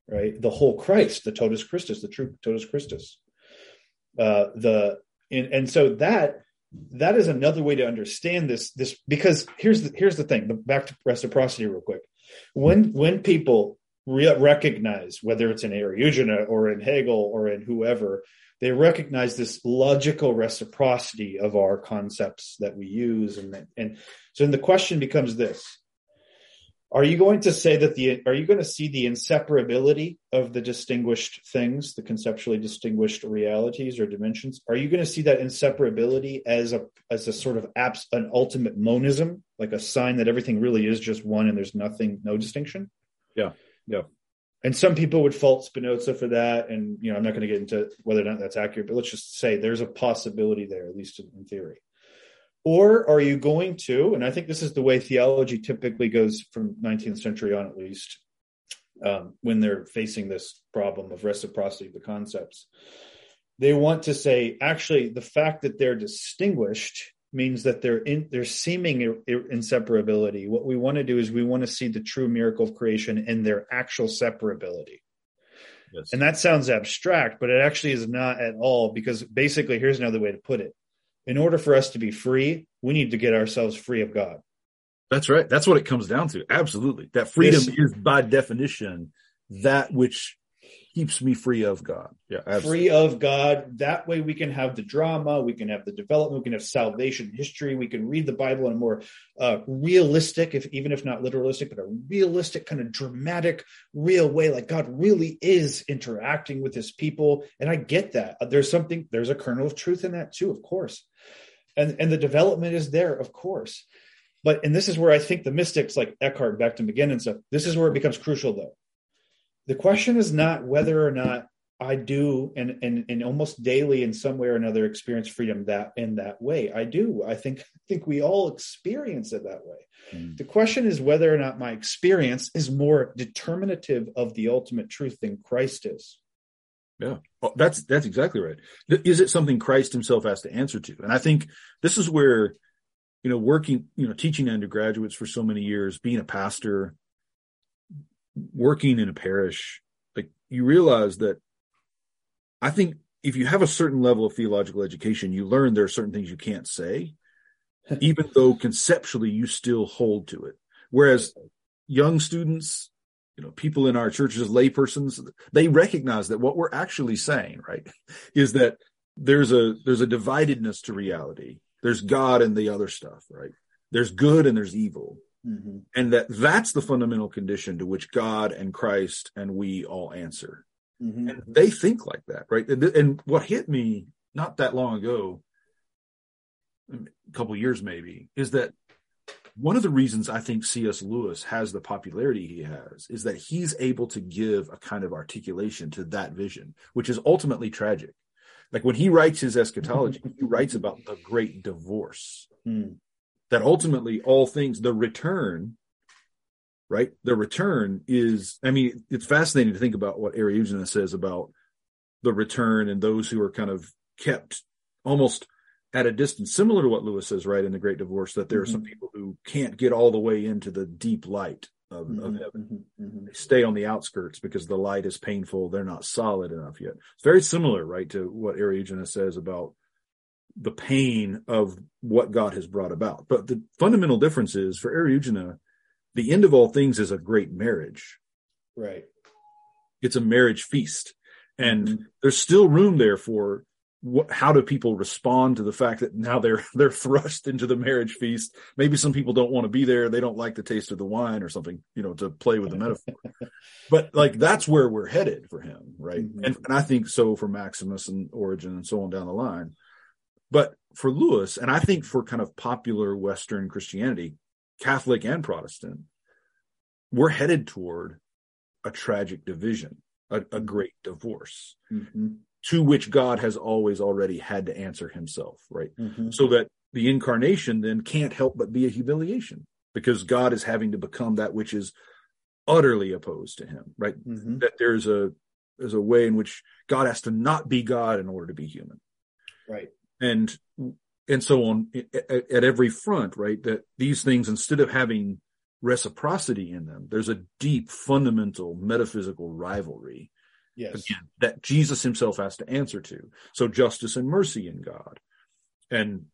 right? The whole Christ, the totus Christus, the true totus Christus. Uh, the and, and so that that is another way to understand this this because here's the here's the thing. The, back to reciprocity real quick. When when people re- recognize whether it's in Eriugena or in Hegel or in whoever, they recognize this logical reciprocity of our concepts that we use and and so then the question becomes this are you going to say that the are you going to see the inseparability of the distinguished things the conceptually distinguished realities or dimensions are you going to see that inseparability as a as a sort of abs, an ultimate monism like a sign that everything really is just one and there's nothing no distinction Yeah, yeah. and some people would fault Spinoza for that. And, you know, I'm not going to get into whether or not that's accurate, but let's just say there's a possibility there, at least in theory. Or are you going to, and I think this is the way theology typically goes from 19th century on at least, um, when they're facing this problem of reciprocity of the concepts, they want to say, actually, the fact that they're distinguished means that they're in they're seeming inseparability. What we want to do is we want to see the true miracle of creation in their actual separability. Yes. And that sounds abstract, but it actually is not at all because basically here's another way to put it. In order for us to be free, we need to get ourselves free of God. That's right. That's what it comes down to. Absolutely. That freedom this, is by definition that which keeps me free of God. Yeah, absolutely. free of God. That way we can have the drama, we can have the development, we can have salvation history, we can read the Bible in a more uh, realistic, if even if not literalistic, but a realistic kind of dramatic, real way. Like God really is interacting with His people, and I get that. There's something, there's a kernel of truth in that too, of course, and and the development is there, of course. But and this is where I think the mystics like Eckhart, back to McGinn and stuff. This is where it becomes crucial, though the question is not whether or not I do and, and and almost daily in some way or another experience freedom that in that way. I do. I think I think we all experience it that way. Mm. The question is whether or not my experience is more determinative of the ultimate truth than Christ is. Yeah, well, that's that's exactly right. Is it something Christ Himself has to answer to? And I think this is where, you know, working, you know, teaching undergraduates for so many years, being a pastor, working in a parish, like you realize that I think if you have a certain level of theological education, you learn there are certain things you can't say, even though conceptually you still hold to it. Whereas young students, you know, people in our churches, laypersons, they recognize that what we're actually saying, right, is that there's a there's a dividedness to reality. There's God and the other stuff, right? There's good and there's evil. Mm-hmm. And that that's the fundamental condition to which God and Christ and we all answer. Mm-hmm. And they think like that, right? And, and, what hit me not that long ago, a couple years maybe, is that one of the reasons I think C.S. Lewis has the popularity he has is that he's able to give a kind of articulation to that vision, which is ultimately tragic. Like when he writes his eschatology, he writes about the great divorce. Mm that ultimately all things, the return, right? The return is, I mean, it's fascinating to think about what Eriugena says about the return and those who are kind of kept almost at a distance, similar to what Lewis says, right, in the Great Divorce, that there mm-hmm. are some mm-hmm. people who can't get all the way into the deep light of, mm-hmm. of heaven. Mm-hmm. mm-hmm. They stay on the outskirts because the light is painful. They're not solid enough yet. It's very similar, right, to what Eriugena says about the pain of what God has brought about. But the fundamental difference is for Eriugena, the end of all things is a great marriage. Right. It's a marriage feast. And mm-hmm. there's still room there for what, how do people respond to the fact that now they're they're thrust into the marriage feast? Maybe some people don't want to be there. They don't like the taste of the wine or something, you know, to play with the metaphor. but like that's where we're headed for him, right? Mm-hmm. And, and I think so for Maximus and Origen and so on down the line. But for Lewis, and I think for kind of popular Western Christianity, Catholic and Protestant, we're headed toward a tragic division, a, a great divorce, mm-hmm. to which God has always already had to answer himself, right? Mm-hmm. So that the incarnation then can't help but be a humiliation because God is having to become that which is utterly opposed to him, right? Mm-hmm. That there's a there's a way in which God has to not be God in order to be human. Right and and so on at, at every front, right? That these things, instead of having reciprocity in them, there's a deep, fundamental metaphysical rivalry. Yes. Again, that Jesus himself has to answer to. So justice and mercy in God. And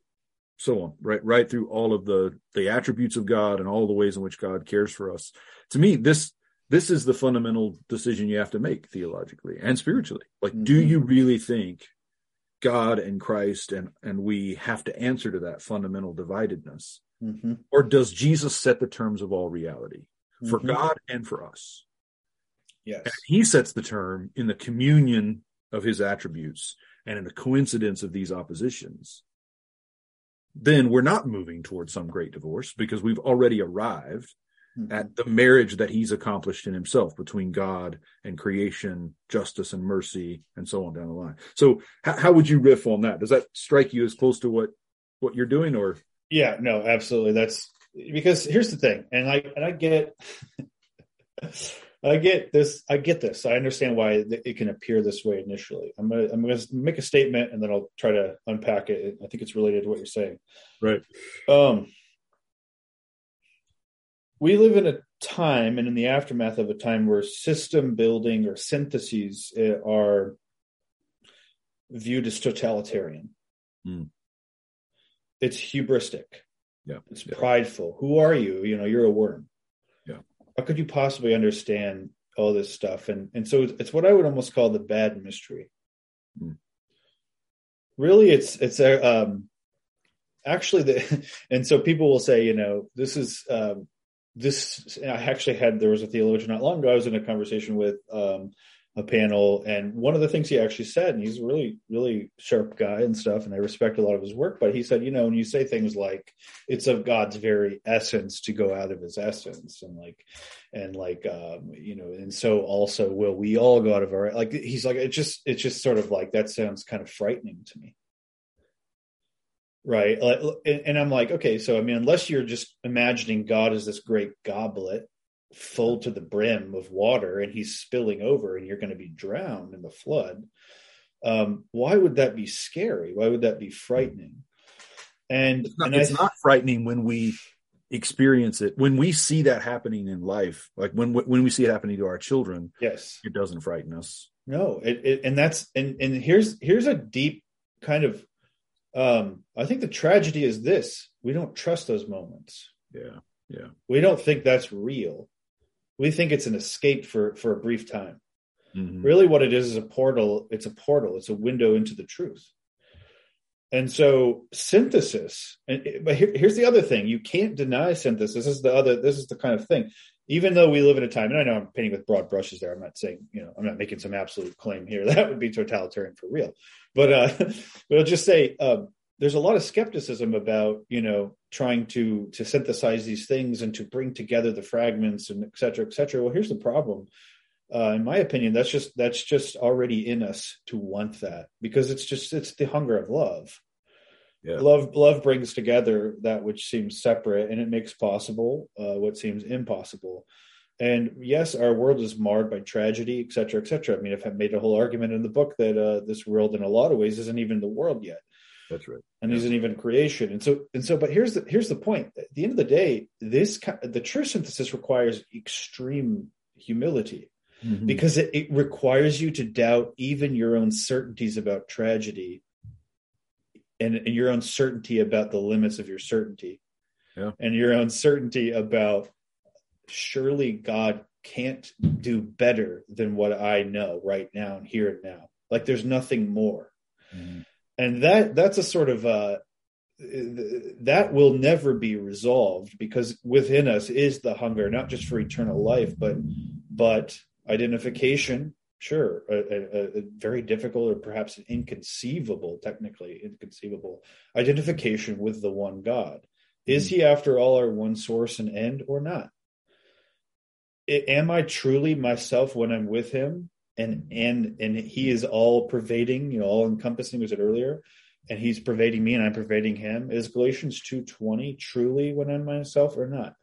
so on, right? Right through all of the the attributes of God and all the ways in which God cares for us. To me, this this is the fundamental decision you have to make theologically and spiritually. Like, mm-hmm. do you really think God and Christ and and we have to answer to that fundamental dividedness? Mm-hmm. Or does Jesus set the terms of all reality for mm-hmm. God and for us? Yes. And he sets the term in the communion of his attributes and in the coincidence of these oppositions. Then we're not moving towards some great divorce because we've already arrived Mhm. at the marriage that he's accomplished in himself between God and creation, justice and mercy, and so on down the line. So, how, how would you riff on that? Does that strike you as close to what what you're doing, or Yeah, no, absolutely. That's because here's the thing, and I and I get, I get this, I get this. I understand why it can appear this way initially. I'm gonna I'm gonna make a statement, and then I'll try to unpack it. I think it's related to what you're saying. right? Um, we live in a time and in the aftermath of a time where system building or syntheses eh, are viewed as totalitarian. Hmm. It's hubristic. Yeah. It's Yeah. prideful. Who are you? You know, you're a worm. Yeah. How could you possibly understand all this stuff? And and so it's, it's what I would almost call the bad mystery. Hmm. Really, it's it's a um, actually the and so people will say, you know, this is um, this. I actually had there was a theologian not long ago. I was in a conversation with um, a panel, and one of the things he actually said, and he's a really really sharp guy and stuff, and I respect a lot of his work. But he said, you know, when you say things like it's of God's very essence to go out of His essence, and like and like um, you know, and so also will we all go out of our like. He's like, it just it's just sort of like that sounds kind of frightening to me right and, i'm like okay so i mean unless you're just imagining god as this great goblet full to the brim of water and he's spilling over and you're going to be drowned in the flood um, why would that be scary why would that be frightening and, It's not, and it's I, not frightening when we experience it. When we see that happening in life, like when when we see it happening to our children, yes it doesn't frighten us. No, it, it and that's and and here's here's a deep kind of um I think the tragedy is this. We don't trust those moments. Yeah, yeah, We don't think that's real. We think it's an escape for for a brief time. Mhm. Really what it is is a portal, it's a portal, it's a window into the truth. And so synthesis, and but here, here's the other thing: you can't deny synthesis. This is the other. This is the kind of thing. Even though we live in a time, and I know I'm painting with broad brushes there. I'm not saying, you know, I'm not making some absolute claim here. That would be totalitarian for real. But uh, but I'll just say um, there's a lot of skepticism about, you know, trying to to synthesize these things and to bring together the fragments and et cetera, et cetera. Well, here's the problem. Uh, in my opinion, that's just that's just already in us to want that because it's just it's the hunger of love. Yeah. Love love brings together that which seems separate, and it makes possible uh, what seems impossible. And yes, our world is marred by tragedy, et cetera, et cetera. I mean, I've made a whole argument in the book that uh, this world, in a lot of ways, isn't even the world yet That's right. and Yeah. isn't even creation. And so, and so, but here's the here's the point. At the end of the day, this the true synthesis requires extreme humility Mhm. because it, it requires you to doubt even your own certainties about tragedy and, and your own certainty about the limits of your certainty Yeah. and your own certainty about surely God can't do better than what I know right now and here and now. Like there's nothing more Mhm. and that that's a sort of uh that will never be resolved because within us is the hunger not just for eternal life but but identification sure a, a, a very difficult or perhaps inconceivable technically inconceivable identification with the one god. Is hmm. he after all our one source and end or not? I- am i truly myself when i'm with him? And and and he is all pervading you know all encompassing was it earlier? And he's pervading me and i'm pervading him. Is galatians 2.20 truly when i'm myself or not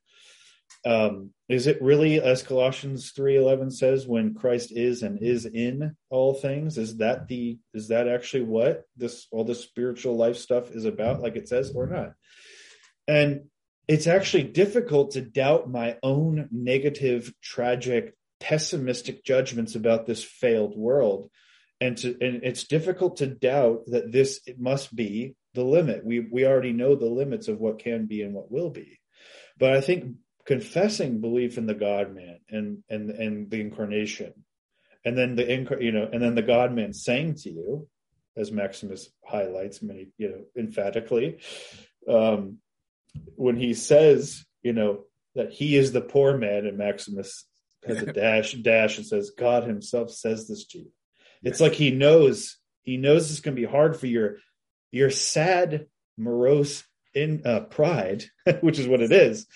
um is it really as colossians 3.11 says when christ is and is in all things is that the is that actually what this all this spiritual life stuff is about like it says or not? And it's actually difficult to doubt my own negative tragic pessimistic judgments about this failed world. And to and it's difficult to doubt that this it must be the limit. We we already know the limits of what can be and what will be. But i think confessing belief in the god man and and and the incarnation. And then the you know and then the god man saying to you as maximus highlights many you know emphatically um when he says you know that he is the poor man and maximus has a dash dash and says god himself says this to you. It's like he knows he knows it's going to be hard for your your sad morose in uh, pride, which is what it is.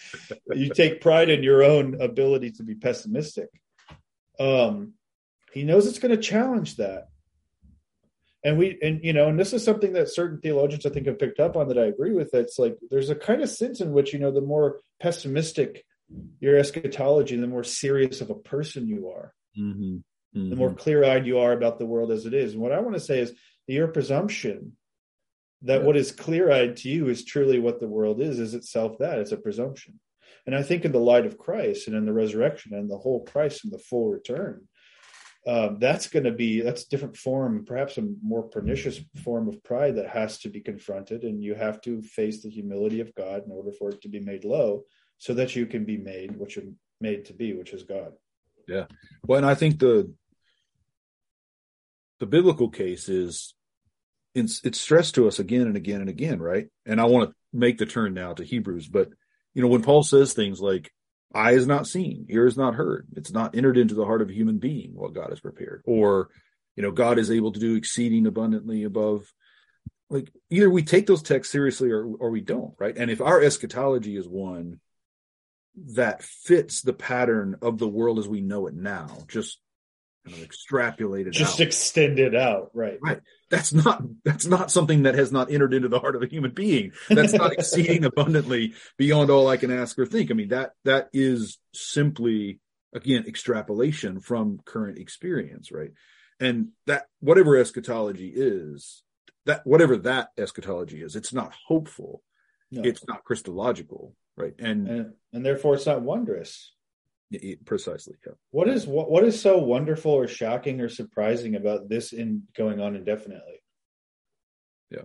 you take pride in your own ability to be pessimistic. Um, he knows it's going to challenge that. And we, and you know, and this is something that certain theologians I think have picked up on that I agree with. It's like there's a kind of sense in which, you know, the more pessimistic your eschatology, the more serious of a person you are, Mm-hmm. Mm-hmm. the more clear eyed you are about the world as it is. And what I want to say is your presumption that Yeah. what is clear eyed to you is truly what the world is, is itself that. It's a presumption. And I think in the light of Christ and in the resurrection and the whole Christ and the full return, um, that's going to be that's a different form, perhaps a more pernicious form of pride that has to be confronted, and you have to face the humility of God in order for it to be made low, so that you can be made what you're made to be, which is God. Yeah. Well, and I think the the biblical case is it's, it's stressed to us again and again and again, right? And I want to make the turn now to Hebrews, but you know, when Paul says things like eye is not seen, ear is not heard, it's not entered into the heart of a human being what God has prepared, or you know, God is able to do exceeding abundantly above. Like either we take those texts seriously or or we don't, right? And if our eschatology is one that fits the pattern of the world as we know it now, just kind of extrapolated Just out. extend it out, right? Right that's not that's not something that has not entered into the heart of a human being. That's not exceeding abundantly beyond all I can ask or think. I mean that that is simply again extrapolation from current experience, right? And that whatever eschatology is, that whatever that eschatology is, it's not hopeful. No. It's not Christological, right? And, and and therefore it's not wondrous. It- precisely, yeah. What is what what is so wonderful or shocking or surprising about this in going on indefinitely? Yeah.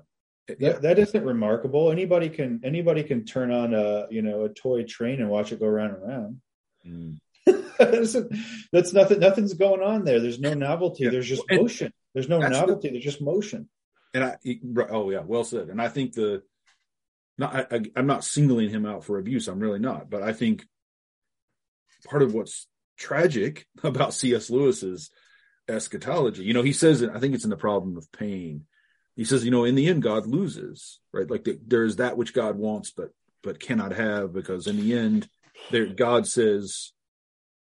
That, that isn't remarkable. Anybody can anybody can turn on a you know a toy train and watch it go round and round. Mm. That's nothing. Nothing's going on there. There's no novelty. Yeah. There's just And motion. There's no that's the- novelty. There's just motion. and I oh yeah, well said. And I think the not I, I, I'm not singling him out for abuse. I'm really not. But I think part of what's tragic about C.S. Lewis's eschatology, you know, he says I think it's in the problem of pain. He says, you know, in the end, God loses, right? Like the, there is that which God wants, but but cannot have, because in the end, there God says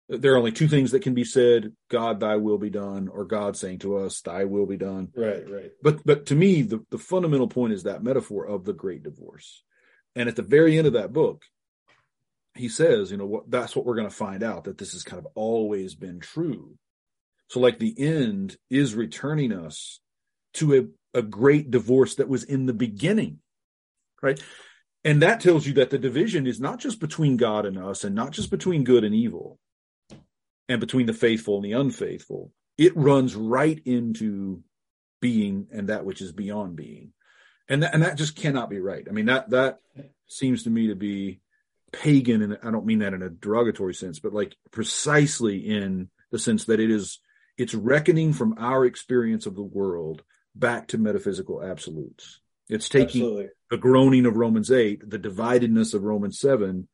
there are only two things that can be said: God, Thy will be done, or God saying to us, Thy will be done Right. Right. but but to me the, the fundamental point is that metaphor of the great divorce and at the very end of that book he says you know what that's what we're going to find out that this has kind of always been true. So like the end is returning us to a, a great divorce that was in the beginning right? And that tells you that the division is not just between god and us and not just between good and evil and between the faithful and the unfaithful. It runs right into being and that which is beyond being. And that, and that just cannot be right. I mean that that seems to me to be pagan and i don't mean that in a derogatory sense but like precisely in the sense that it is it's reckoning from our experience of the world back to metaphysical absolutes it's taking Absolutely. the groaning of romans 8 the dividedness of romans 7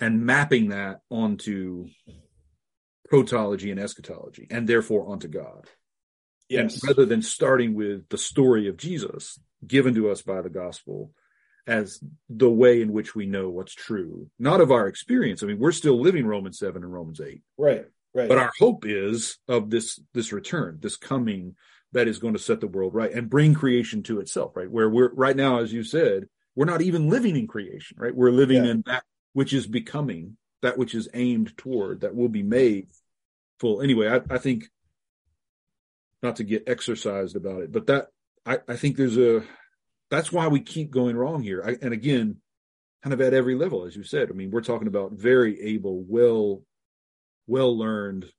and mapping that onto protology and eschatology and therefore onto god Yes. and rather than starting with the story of Jesus given to us by the gospel as the way in which we know what's true, not of our experience. I mean, we're still living Romans 7 and Romans 8, right. Right. but our hope is of this, this return, this coming that is going to set the world right and bring creation to itself, right? Where we're right now, as you said, we're not even living in creation, right? We're living Yeah. in that which is becoming, that which is aimed toward, that will be made full. Anyway, I, I think not to get exercised about it, but that I, I think there's a that's why we keep going wrong here. I, and again, kind of at every level, as you said. I mean, we're talking about very able, well, well learned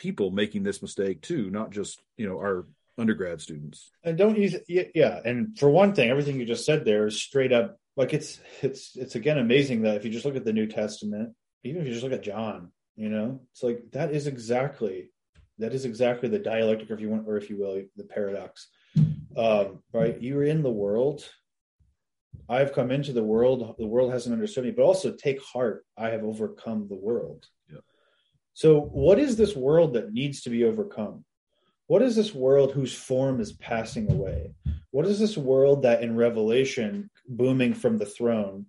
people making this mistake too, not just you know our undergrad students. and don't use yeah, yeah and for one thing everything you just said there is straight up like it's it's it's again amazing that if you just look at the new testament even if you just look at john you know it's like that is exactly that is exactly the dialectic or if you want or if you will the paradox um right you're in the world i've come into the world the world hasn't understood me but also take heart i have overcome the world Yeah. so what is this world that needs to be overcome what is this world whose form is passing away what is this world that in Revelation booming from the throne,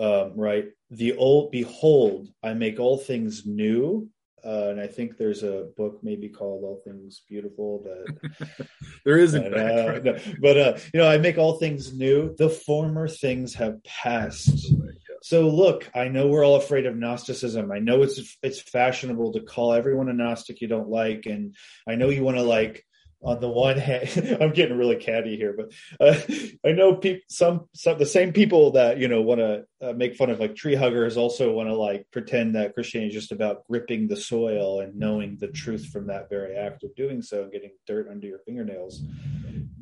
um, right? The old behold, I make all things new. Uh, and I think there's a book maybe called All Things Beautiful that there is, in but, fact, uh, right? no, but uh, you know, I make all things new. The former things have passed. So look, I know we're all afraid of Gnosticism. I know it's it's fashionable to call everyone a Gnostic you don't like, and I know you want to like. On the one hand, I'm getting really catty here, but uh, I know some, some, the same people that you know want to uh, make fun of like tree huggers also want to like pretend that Christianity is just about gripping the soil and knowing the truth from that very act of doing so and getting dirt under your fingernails.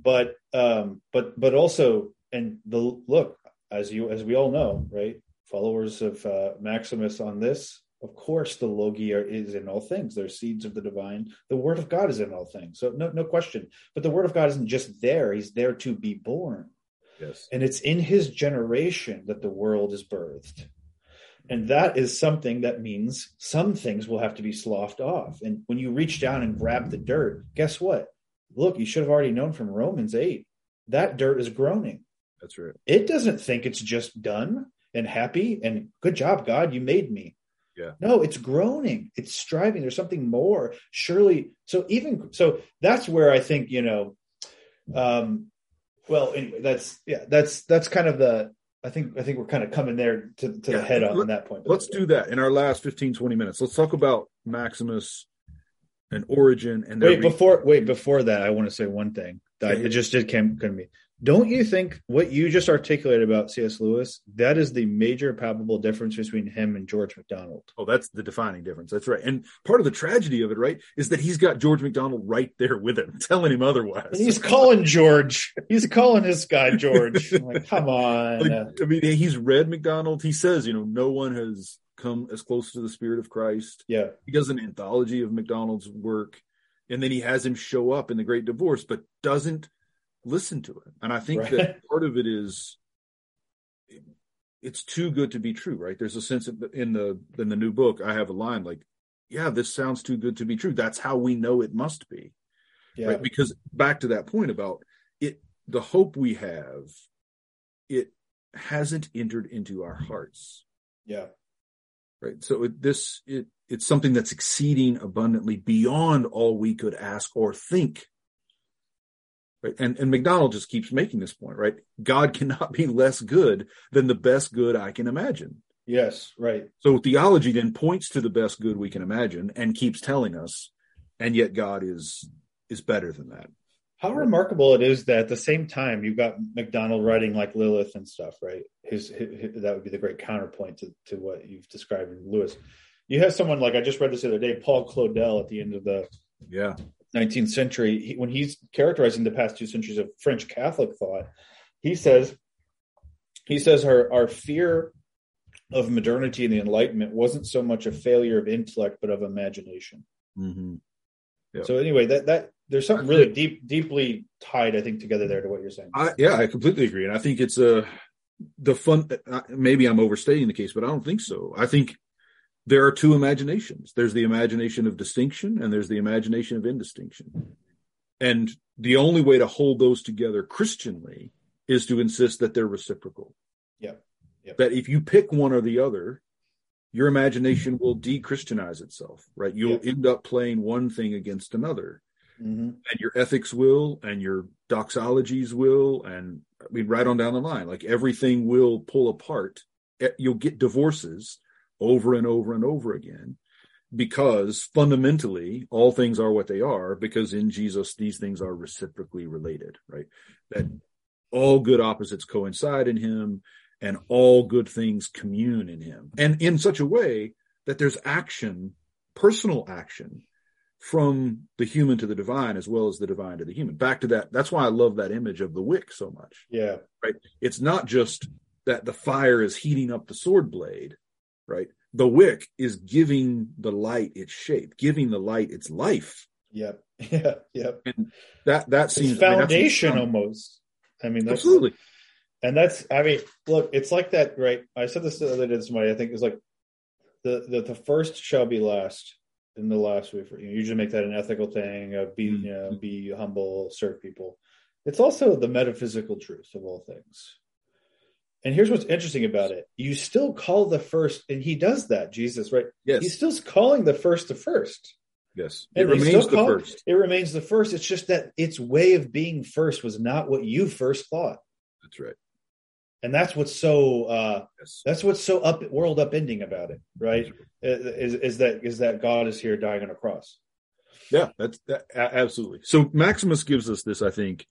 But, um, but, but also, and the look as you as we all know, right? followers of uh, Maximus on this, of course, the logia is in all things. They're seeds of the divine. The word of God is in all things. So no, no question. But the word of God isn't just there. He's there to be born. Yes. And it's in his generation that the world is birthed. And that is something that means some things will have to be sloughed off. And when you reach down and grab the dirt, guess what? Look, you should have already known from Romans 8. That dirt is groaning. That's right. It doesn't think it's just done and happy and good job, God, you made me. Yeah. No, it's groaning. It's striving. There's something more. Surely. So even so, that's where I think you know. Um, well, anyway, that's yeah, that's that's kind of the. I think I think we're kind of coming there to, to Yeah. the head on, Let- on that point. But- Let's do that in our last 15, 20 minutes. Let's talk about Maximus and Origen and Wait re- before wait before that, I want to say one thing that Okay. it just did came come to me. Don't you think what you just articulated about C.S. Lewis that is the major palpable difference between him and George MacDonald? Oh, that's the defining difference. That's right. And part of the tragedy of it, right, is that he's got George MacDonald right there with him, telling him otherwise. And he's calling George. He's calling this guy George. I'm like, come on. Like, I mean, he's read MacDonald. He says, you know, no one has come as close to the Spirit of Christ. yeah, He does an anthology of MacDonald's work, and then he has him show up in the Great Divorce, but doesn't listen to it. And I think Right. that part of it is it's too good to be true, right? There's a sense in the in the, in the new book. I have a line like, "Yeah, this sounds too good to be true." That's how we know it must be, yeah, right? Because back to that point about it, the hope we have, it hasn't entered into our hearts yeah, right so it, this it it's something that's exceeding abundantly beyond all we could ask or think right and and macdonald just keeps making this point right god cannot be less good than the best good i can imagine yes, right. so theology then points to the best good we can imagine and keeps telling us and yet god is is better than that How remarkable it is that at the same time you've got MacDonald writing like Lilith and stuff, right? His, his that would be the great counterpoint to, to what you've described in Lewis. You have someone like I just read this the other day, Paul Claudel, at the end of the yeah 19th century, he, when he's characterizing the past two centuries of French Catholic thought, he says, he says our our fear of modernity and the Enlightenment wasn't so much a failure of intellect, but of imagination. mm-hmm. Yeah. So anyway, that that there's something really deep, deeply tied, I think, together there to what you're saying. I, yeah, I completely agree, and I think it's a the fun. Maybe I'm overstating the case, but I don't think so. I think there are two imaginations. There's the imagination of distinction, and there's the imagination of indistinction. And the only way to hold those together Christianly is to insist that they're reciprocal. Yeah. Yeah. That if you pick one or the other, your imagination will de-Christianize itself, right? You'll Yeah. end up playing one thing against another hmm and your ethics will and your doxologies will and I mean right on down the line like everything will pull apart you'll get divorces over and over and over again because fundamentally all things are what they are because in Jesus these things are reciprocally related right that all good opposites coincide in him and all good things commune in him and in such a way that there's action personal action from the human to the divine as well as the divine to the human back to that that's why i love that image of the wick so much Yeah. Right? It's not just that the fire is heating up the sword blade right the wick is giving the light its shape giving the light its life Yep. Yeah. Yep. And that that It's seems I mean, foundation almost. I mean, that's absolutely and that's i mean look it's like that right i said this the other day to somebody i think it's like the the, the first shall be last and the last we you usually make that an ethical thing uh, be Mm. you know be humble serve people it's also the metaphysical truth of all things. And here's what's interesting about it. You still call the first, and he does that, Jesus, right? Yes. He's still calling the first the first. Yes. It he's remains the call- first. It remains the first. It's just that its way of being first was not what you first thought. That's right. And that's what's so uh Yes. that's what's so up world upending about it, right? Is, is that is that God is here dying on a cross. Yeah, that's that, absolutely. So Maximus gives us this, I think,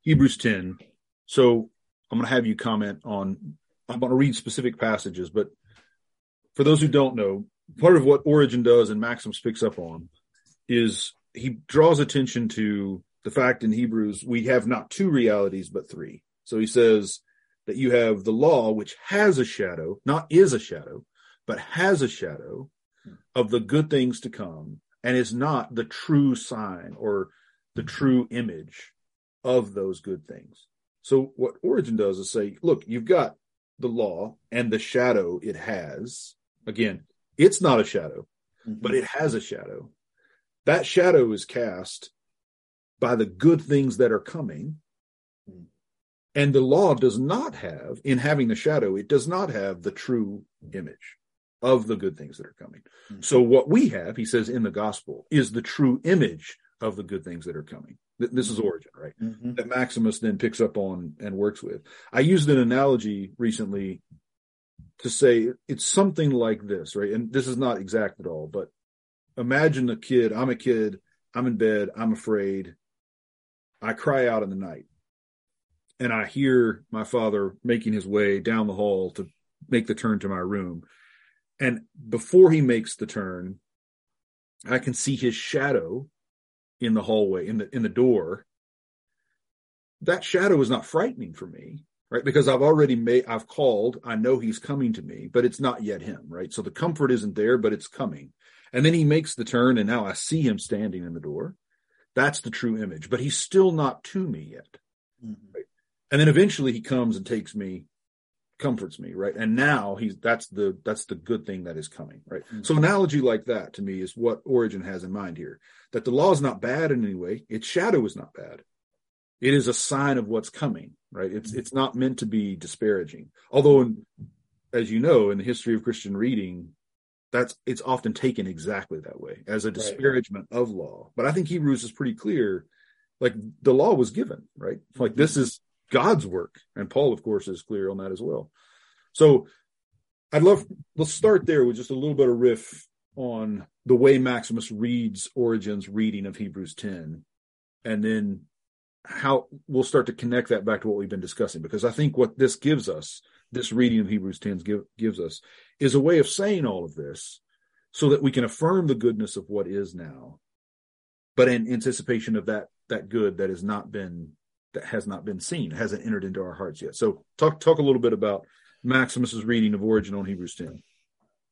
Hebrews 10. So I'm going to have you comment on, I'm going to read specific passages, but for those who don't know, part of what Origen does and Maximus picks up on is he draws attention to the fact in Hebrews we have not two realities, but three. So he says that you have the law, which has a shadow, not is a shadow, but has a shadow of the good things to come and is not the true sign or the true image of those good things. So what Origen does is say, look, you've got the law and the shadow it has. Again, it's not a shadow, mm-hmm. but it has a shadow. That shadow is cast by the good things that are coming. Mm. And the law does not have, in having the shadow, it does not have the true image of the good things that are coming. Mm-hmm. So what we have, he says in the gospel, is the true image of the good things that are coming. Th- This is origen, right? Mhm. That Maximus then picks up on and works with. I used an analogy recently to say it's something like this, right? And this is not exact at all, but imagine a kid, I'm a kid, I'm in bed, I'm afraid. I cry out in the night. And I hear my father making his way down the hall to make the turn to my room. And before he makes the turn, I can see his shadow in the hallway, in the in the door. That shadow is not frightening for me, right? Because I've already made I've called, I know he's coming to me, but it's not yet him, right? So the comfort isn't there, but it's coming. And then he makes the turn and now I see him standing in the door. That's the true image, but he's still not to me yet. Mhm. And then eventually he comes and takes me comforts me right? And now he's that's the that's the good thing that is coming right? Mhm. so analogy like that to me is what origen has in mind here that the law is not bad in any way its shadow is not bad. It is a sign of what's coming right? It's Mhm. it's not meant to be disparaging. Although in, as you know in the history of christian reading that's it's often taken exactly that way as a disparagement of law. But i think hebrews is pretty clear like the law was given right? Like this is god's work. And paul of course is clear on that as well. So i'd love let's start there with just a little bit of riff on the way maximus reads origen's reading of hebrews 10 and then how we'll start to connect that back to what we've been discussing because i think what this gives us this reading of hebrews 10 give, gives us is a way of saying all of this so that we can affirm the goodness of what is now but in anticipation of that that good that has not been that has not been seen hasn't entered into our hearts yet so talk talk a little bit about maximus's reading of origen on hebrews 10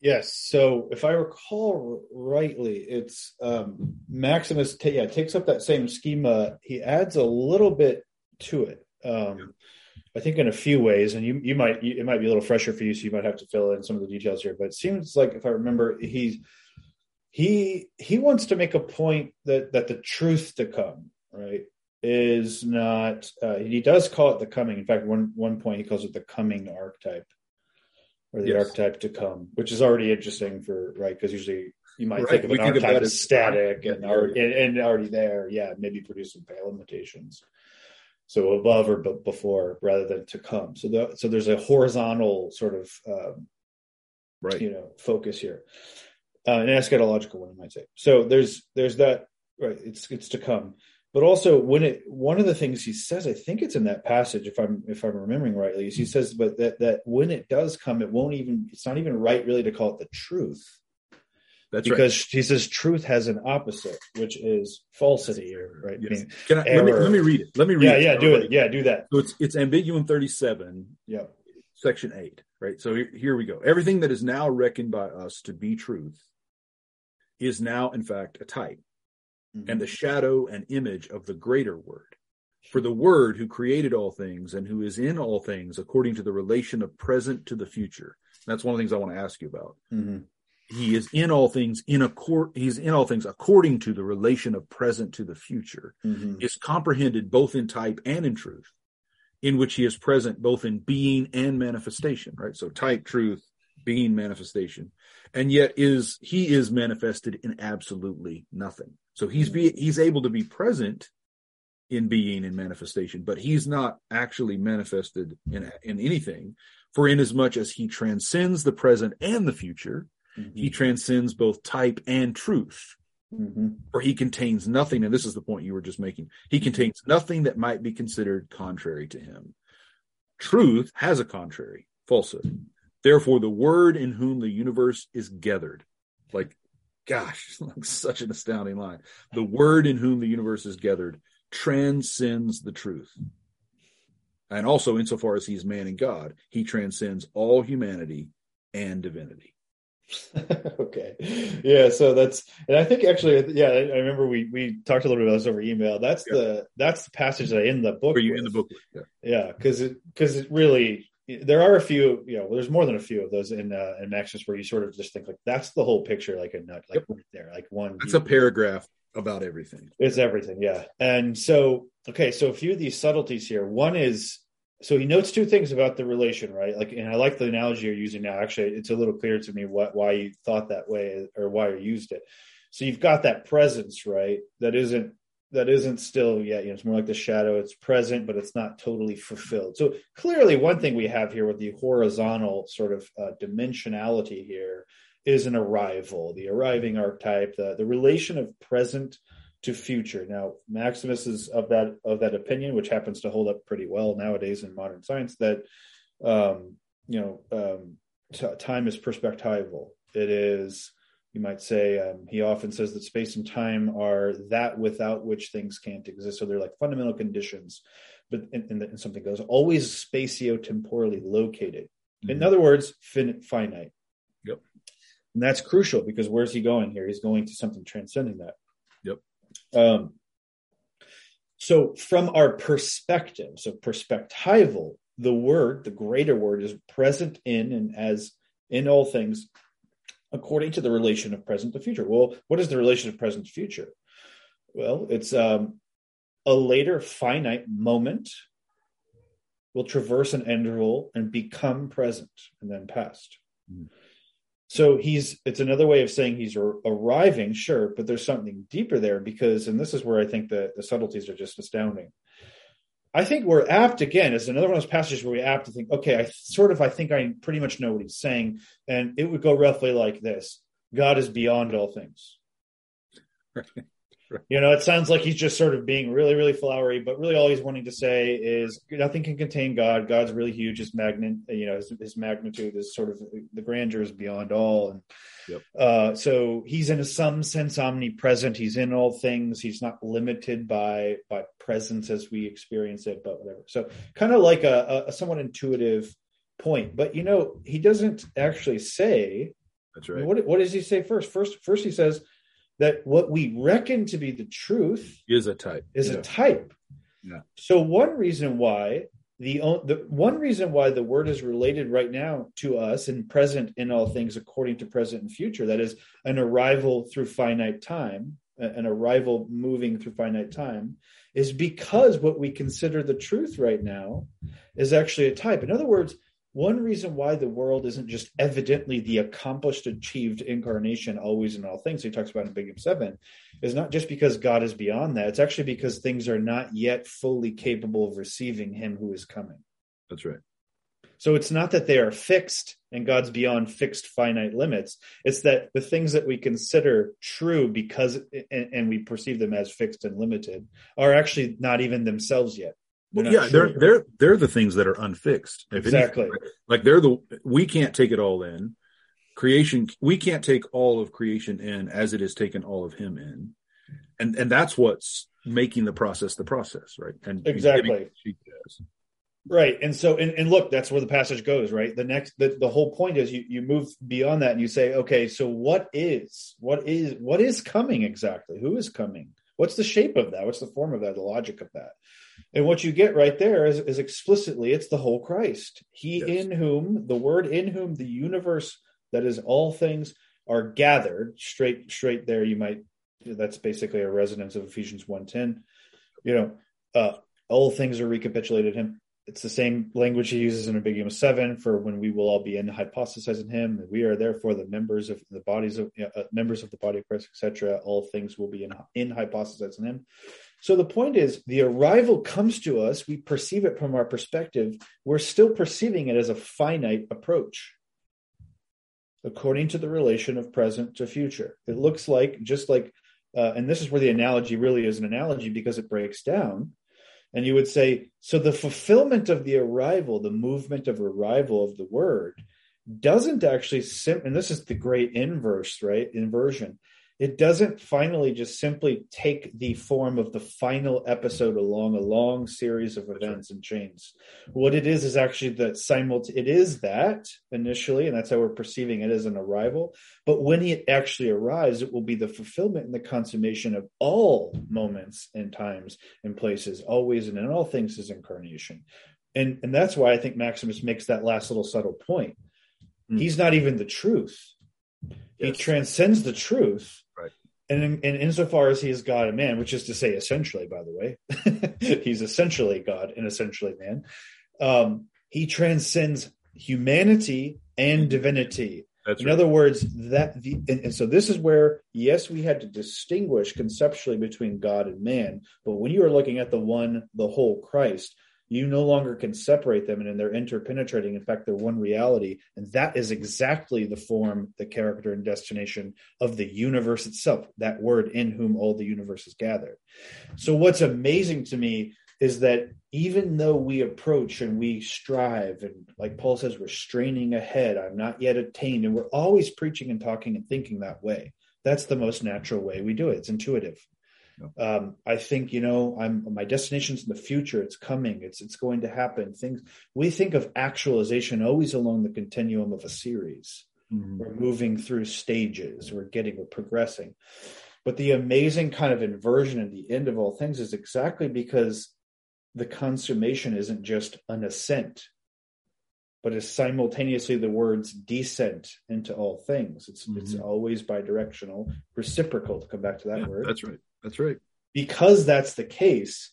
Yes. So if I recall rightly, it's um, Maximus. ta yeah, takes up that same schema. He adds a little bit to it. Um, I think in a few ways, and you you might you, it might be a little fresher for you, so you might have to fill in some of the details here. But it seems like if I remember, he's he he wants to make a point that that the truth to come right is not. Uh, he does call it the coming. In fact, one one point he calls it the coming archetype or the Yes. archetype to come, which is already interesting for right because usually you might Right. think of We an think of archetype as static and already and, and already there, yeah, maybe producing pale limitations. So above or b- before rather than to come. So the, so there's a horizontal sort of um, right you know focus here, uh, an eschatological one, you might say. So there's there's that right. It's it's to come, but also when it one of the things he says, I think it's in that passage, if I'm if I'm remembering rightly, is he hmm. says, but that that when it does come, it won't even it's not even right really to call it the truth. That's right. Because he says truth has an opposite, which is falsity, or right? Yes. Meaning- Can I, let me let me read it. Let me read yeah, it. yeah, do it. Yeah, do that. so it's it's ambiguum 37 Yeah. section 8 right? So here, here we go. Everything that is now reckoned by us to be truth is now in fact a type and the shadow and image of the greater word. For the word who created all things and who is in all things according to the relation of present to the future. That's one of the things i want to ask you about. Mhm. he is in all things in accord he's in all things according to the relation of present to the future. Mhm. is comprehended both in type and in truth in which he is present both in being and manifestation right? So type truth being manifestation. And yet is he is manifested in absolutely nothing so he's be he's able to be present in being and manifestation but he's not actually manifested in in anything for inasmuch as he transcends the present and the future he transcends both type and truth Mhm. for he contains nothing, and this is the point you were just making. He contains nothing that might be considered contrary to him. Truth has a contrary, falsehood. Therefore, the word in whom the universe is gathered, like, gosh, such an astounding line. The word in whom the universe is gathered transcends the truth. And also, insofar as he's man and God, he transcends all humanity and divinity. okay yeah so that's and i think actually yeah i I remember we we talked a little bit about this over email that's Yeah. the that's the passage that I in the book Were you in the with. book? Yeah. yeah because it because it really there are a few you know there's more than a few of those in uh in Maximus where you sort of just think like that's the whole picture like a nut like Yep. right there like one That's a paragraph about everything. it's everything, yeah. And so, okay, so a few of these subtleties here. One is so he notes two things about the relation, right? Like, and I like the analogy you're using now. Actually, it's a little clearer to me what why you thought that way or why you used it. So you've got that presence, right? That isn't that isn't still yet. You know, it's more like the shadow. It's present, but it's not totally fulfilled. So clearly, one thing we have here with the horizontal sort of uh, dimensionality here is an arrival, the arriving archetype, the, the relation of present to future. Now, Maximus is of that of that opinion, which happens to hold up pretty well nowadays in modern science, that um, you know um, t- time is perspectival. It is, you might say, um, he often says that space and time are that without which things can't exist. So they're like fundamental conditions, but in, the, something goes always spatio-temporally located. In other words, fin- finite. Yep. And that's crucial because where's he going here? He's going to something transcending that. Yep. Um, so, from our perspective, so perspectival, the word, the greater word, is present in and as in all things, according to the relation of present to future. Well, what is the relation of present to future? Well, it's um, a later finite moment will traverse an interval and become present and then past. Mhm. So he's it's another way of saying he's ar- arriving, sure, but there's something deeper there because, and this is where I think the, the subtleties are just astounding. I think we're apt again, is another one of those passages where we're apt to think, okay, I sort of I think I pretty much know what he's saying, and it would go roughly like this: God is beyond all things. You know, it sounds like he's just sort of being really, really flowery, but really all he's wanting to say is nothing can contain God. God's really huge. His magnet, you know, his, his magnitude is sort of the grandeur is beyond all. And Yep. uh, so he's in some sense omnipresent. He's in all things. He's not limited by by presence as we experience it, but whatever. So kind of like a, a somewhat intuitive point. But you know, he doesn't actually say That's right. what what does he say first? First, first he says that what we reckon to be the truth Is a type. is Yeah. a type. Yeah. So one reason why the o- the one reason why the word is related right now to us and present in all things according to present and future that is an arrival through finite time a- an arrival moving through finite time is because what we consider the truth right now is actually a type in other words one reason why the world isn't just evidently the accomplished achieved incarnation always in all things he talks about in Ambiguum 7 is not just because God is beyond that. It's actually because things are not yet fully capable of receiving Him who is coming. That's right. So it's not that they are fixed and God's beyond fixed finite limits. It's that the things that we consider true because and, and we perceive them as fixed and limited are actually not even themselves yet. They're Well, yeah, they're they're they're the things that are unfixed. If anything, exactly. like they're the we can't take it all in. Creation we can't take all of creation in as it has taken all of him in. And and that's what's making the process the process, right? And Exactly. Right. And so, and, and look, that's where the passage goes, right? The next, the, the whole point is you, you move beyond that and you say, okay, so what is, what is, what is coming exactly? Who is coming? What's the shape of that? What's the form of that? The logic of that? And what you get right there is, is explicitly, it's the whole Christ. He Yes. in whom, the word in whom the universe that is all things are gathered straight straight there you might that's basically a resonance of ephesians 1.10 you know uh all things are recapitulated him it's the same language he uses in Ambiguum 7 for when we will all be enhypostasized in him and we are therefore the members of the bodies of uh, members of the body of christ etc all things will be in enhypostasized in him so the point is the arrival comes to us we perceive it from our perspective we're still perceiving it as a finite approach. According to the relation of present to future. It looks like just like uh, and this is where the analogy really is an analogy because it breaks down. And you would say, so the fulfillment of the arrival, the movement of arrival of the word, doesn't actually, sim- and this is the great inverse, right? Inversion it doesn't finally just simply take the form of the final episode along a long series of events and chains. What it is is actually that simultaneous. It is that initially, and that's how we're perceiving it as an arrival. But when it actually arrives, it will be the fulfillment and the consummation of all moments and times and places, always and in all things is incarnation. And and that's why I think Maximus makes that last little subtle point. Mm. He's not even the truth. Yes. He transcends the truth and, in, and insofar as he is God and man, which is to say, essentially, by the way, he's essentially God and essentially man. Um, he transcends humanity and divinity. That's in right. other words, that the and, and, so this is where yes, we had to distinguish conceptually between God and man, but when you are looking at the one, the whole Christ, you no longer can separate them and they're interpenetrating in fact they're one reality and that is exactly the form the character and destination of the universe itself that word in whom all the universe is gathered. So what's amazing to me is that even though we approach and we strive and like paul says we're straining ahead i'm not yet attained and we're always preaching and talking and thinking that way that's the most natural way we do it. It's intuitive um, I think you know I'm my destination's in the future. It's coming. It's it's going to happen. Things we think of actualization always along the continuum of a series. Mm-hmm. We're moving through stages. We're getting. We're progressing. But the amazing kind of inversion at the end of all things is exactly because the consummation isn't just an ascent, but is simultaneously the words descent into all things. It's mm-hmm. it's always bidirectional, reciprocal. To come back to that yeah, word, that's right. That's right. Because that's the case,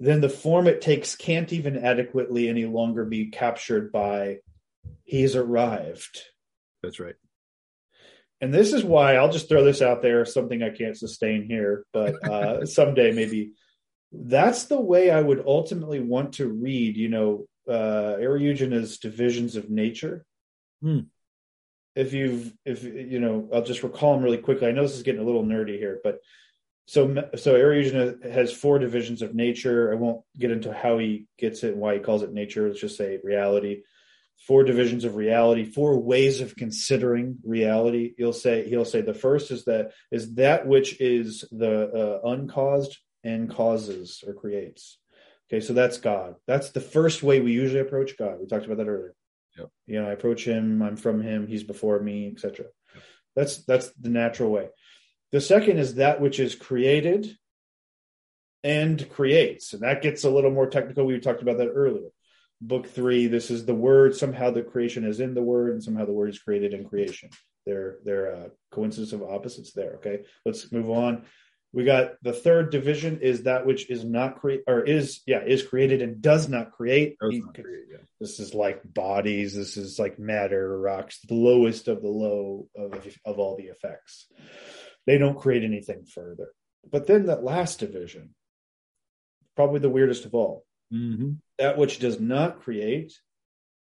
then the form it takes can't even adequately any longer be captured by he's arrived. That's right. And this is why I'll just throw this out there, something I can't sustain here, but uh, someday maybe. That's the way I would ultimately want to read, you know, uh, Eriugena's Divisions of Nature. Hmm. If you've, if you know, I'll just recall them really quickly. I know this is getting a little nerdy here, but so so Eriugena has four divisions of nature. I won't get into how he gets it and why he calls it nature. Let's just say reality. Four divisions of reality, four ways of considering reality. He'll say he'll say the first is that is that which is the uh, uncaused and causes or creates. Okay, so that's God. That's the first way we usually approach God. We talked about that earlier. Yep. You know, I approach Him. I'm from Him. He's before me, etc. Yep. That's that's the natural way. The second is that which is created and creates. And that gets a little more technical. We talked about that earlier. Book three, this is the word. Somehow the creation is in the word, and somehow the word is created in creation. They're they're a coincidence of opposites there. Okay, let's move on. We got the third division is that which is not create or is yeah is created and does not create. Does not create yeah. This is like bodies. This is like matter, rocks, the lowest of the low of of all the effects. They don't create anything further. But then that last division, probably the weirdest of all, mm-hmm. that which does not create,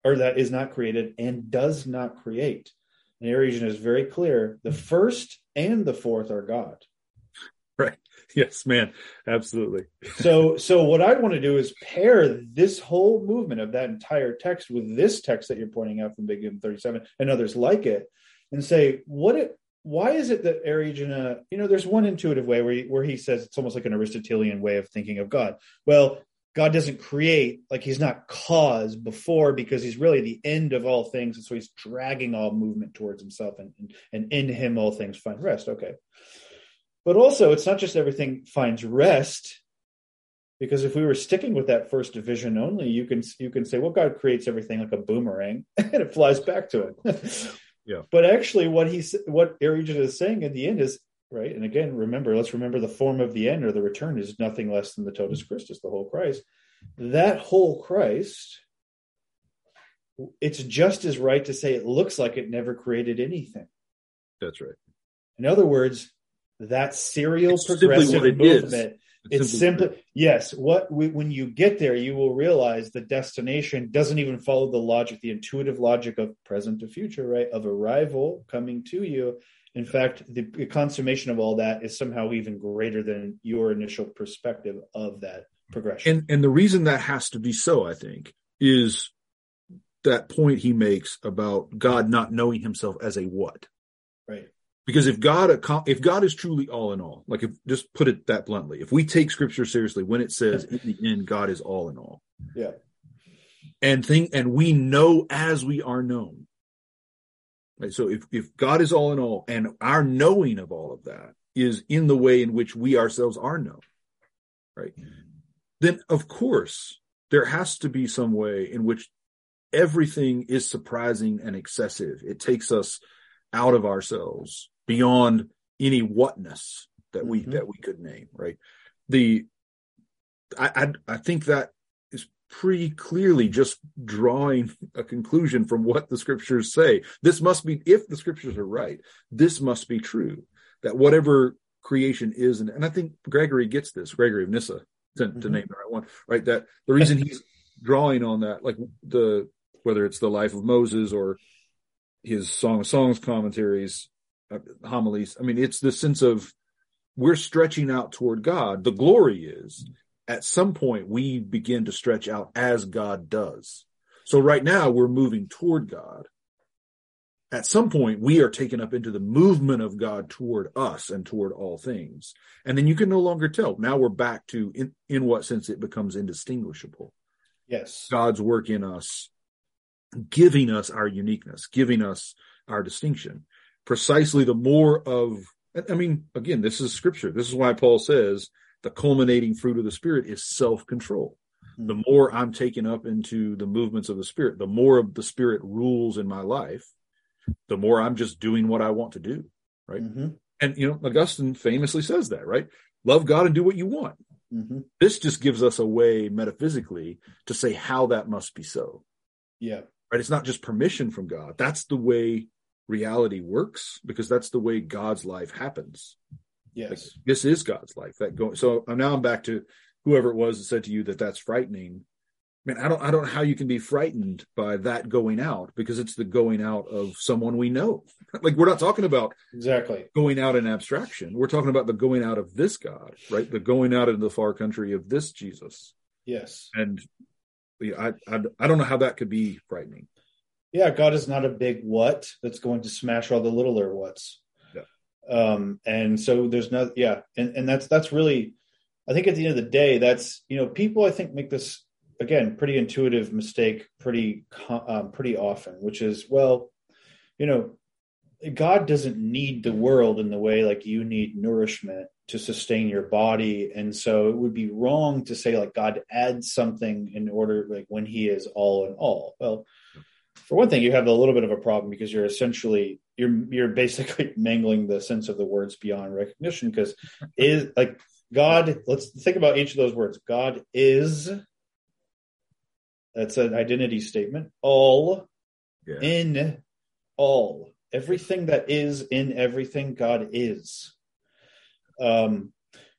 or that is not created and does not create. And Eriugena is very clear the first and the fourth are God. Right. Yes, man. Absolutely. so so what I want to do is pair this whole movement of that entire text with this text that you're pointing out from Ambiguum 37 and others like it and say what it why is it that Eriugena, you know, there's one intuitive way where he, where he says it's almost like an Aristotelian way of thinking of God. Well, God doesn't create, like he's not cause before because he's really the end of all things. And so he's dragging all movement towards himself and, and, and in him all things find rest. Okay. But also, it's not just everything finds rest because if we were sticking with that first division only you can you can say well god creates everything like a boomerang and it flies back to him Yeah. But actually, what he's what Arigen is saying at the end is right. And again, remember, let's remember the form of the end or the return is nothing less than the totus mm-hmm. Christus, the whole Christ. That whole Christ. It's just as right to say it looks like it never created anything. That's right. In other words, that serial It's progressive it is. It's simply yes. What we, when you get there you will realize the destination doesn't even follow the logic the intuitive logic of present to future right? Of arrival coming to you. In fact the, the consummation of all that is somehow even greater than your initial perspective of that progression. And and the reason that has to be so, I think, is that point he makes about God not knowing himself as a what. Because if God if God is truly all in all, like if just put it that bluntly, if we take scripture seriously when it says in the end God is all in all, yeah and think and we know as we are known. Right? So if if God is all in all and our knowing of all of that is in the way in which we ourselves are known, right? Then of course there has to be some way in which everything is surprising and excessive. It takes us out of ourselves beyond any whatness that we Mhm. that we could name, right? The I, I I think that is pretty clearly just drawing a conclusion from what the scriptures say. This must be if the scriptures are right, this must be true. That whatever creation is, and, and I think Gregory gets this, Gregory of Nyssa, to, to Mhm. name the right one, right? That the reason he's drawing on that, like the whether it's the life of Moses or his Song of Songs commentaries, Uh, homilies. I mean, it's the sense of we're stretching out toward God. The glory is at some point we begin to stretch out as God does. So right now we're moving toward God. At some point we are taken up into the movement of God toward us and toward all things. And then you can no longer tell. Now we're back to in, in what sense it becomes indistinguishable. yes God's work in us, giving us our uniqueness, giving us our distinction. Precisely the more of, I mean, again, this is scripture. This is why Paul says the culminating fruit of the Spirit is self control. The more I'm taken up into the movements of the Spirit, the more of the Spirit rules in my life, the more I'm just doing what I want to do. Right. hmm And, you know, Augustine famously says that, right? Love God and do what you want. hmm This just gives us a way metaphysically to say how that must be so yeah right? It's not just permission from God. That's the way reality works because that's the way God's life happens. yes This is God's life. That go. So now I'm back to whoever it was that said to you that that's frightening. I mean, I don't, I don't know how you can be frightened by that going out because it's the going out of someone we know. like we're not talking about exactly going out in abstraction. We're talking about the going out of this God, right? The going out into the far country of this Jesus. yes And I, I, I don't know how that could be frightening. Yeah god is not a big what that's going to smash all the littler whats. Yeah. um and so there's no yeah and and that's that's really i think at the end of the day that's you know people i think make this again pretty intuitive mistake pretty um, pretty often which is well you know god doesn't need the world in the way like you need nourishment to sustain your body. And so it would be wrong to say like god adds something in order like when he is all in all. Well for one thing you have a little bit of a problem because you're essentially you're you're basically mangling the sense of the words beyond recognition because is like god let's think about each of those words. God is that's an identity statement. All Yeah. in all. Everything that is in everything god is. Um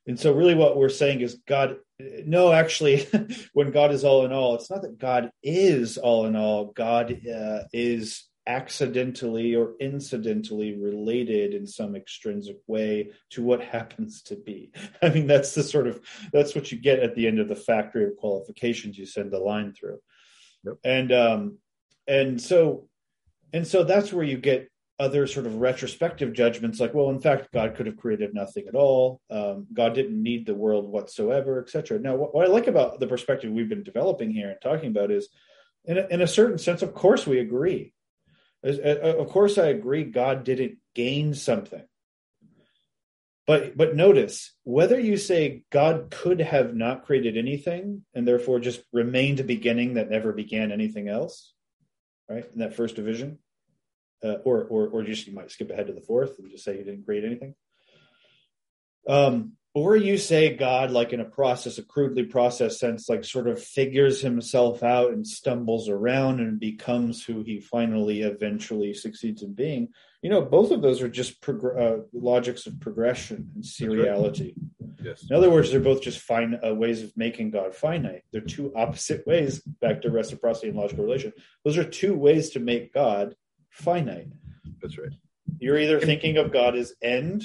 and so really what we're saying is god no actually when god is all in all it's not that god is all in all. God uh, is accidentally or incidentally related in some extrinsic way to what happens to be. I mean that's the sort of that's what you get at the end of the factory of qualifications you send the line through. Yep. and um and so and so that's where you get other sort of retrospective judgments like well in fact god could have created nothing at all. Um, god didn't need the world whatsoever etc now what, what i like about the perspective we've been developing here and talking about is in a, in a certain sense of course we agree. As- of course i agree god didn't gain something. But but notice whether you say god could have not created anything and therefore just remained a beginning that never began anything else right in that first division uh, or or or just you might skip ahead to the fourth and just say he didn't create anything. Um, or you say God, like in a process, a crudely processed sense, like sort of figures himself out and stumbles around and becomes who he finally eventually succeeds in being. You know, both of those are just prog- uh, logics of progression and seriality. Yes. In other words, they're both just fine uh, ways of making God finite. They're two opposite ways. Back to reciprocity and logical relation. Those are two ways to make God finite. That's right. You're either thinking of God as end,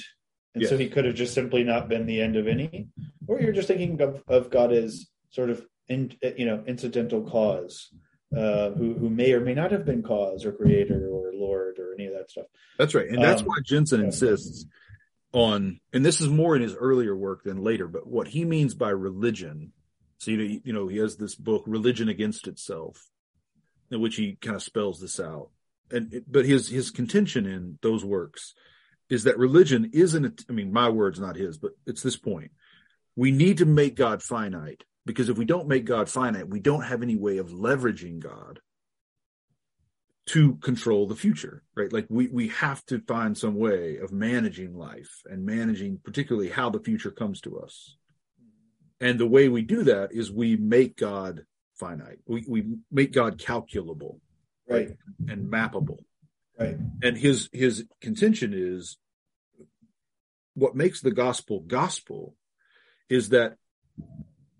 and Yes. so he could have just simply not been the end of any, or you're just thinking of, of God as sort of in, you know incidental cause, uh, who who may or may not have been cause or creator or Lord or any of that stuff. That's right. And that's Um, why Jenson yeah. insists on, and this is more in his earlier work than later, but what he means by religion. So, you know, you know, he has this book, Religion Against Itself, in which he kind of spells this out. And, but his, his contention in those works is that religion isn't, I mean, my words, not his, but it's this point. We need to make God finite because if we don't make God finite, we don't have any way of leveraging God to control the future, right? Like we we have to find some way of managing life and managing particularly how the future comes to us. And the way we do that is we make God finite. We we make God calculable Right. and mappable. Right. And his his contention is what makes the gospel gospel is that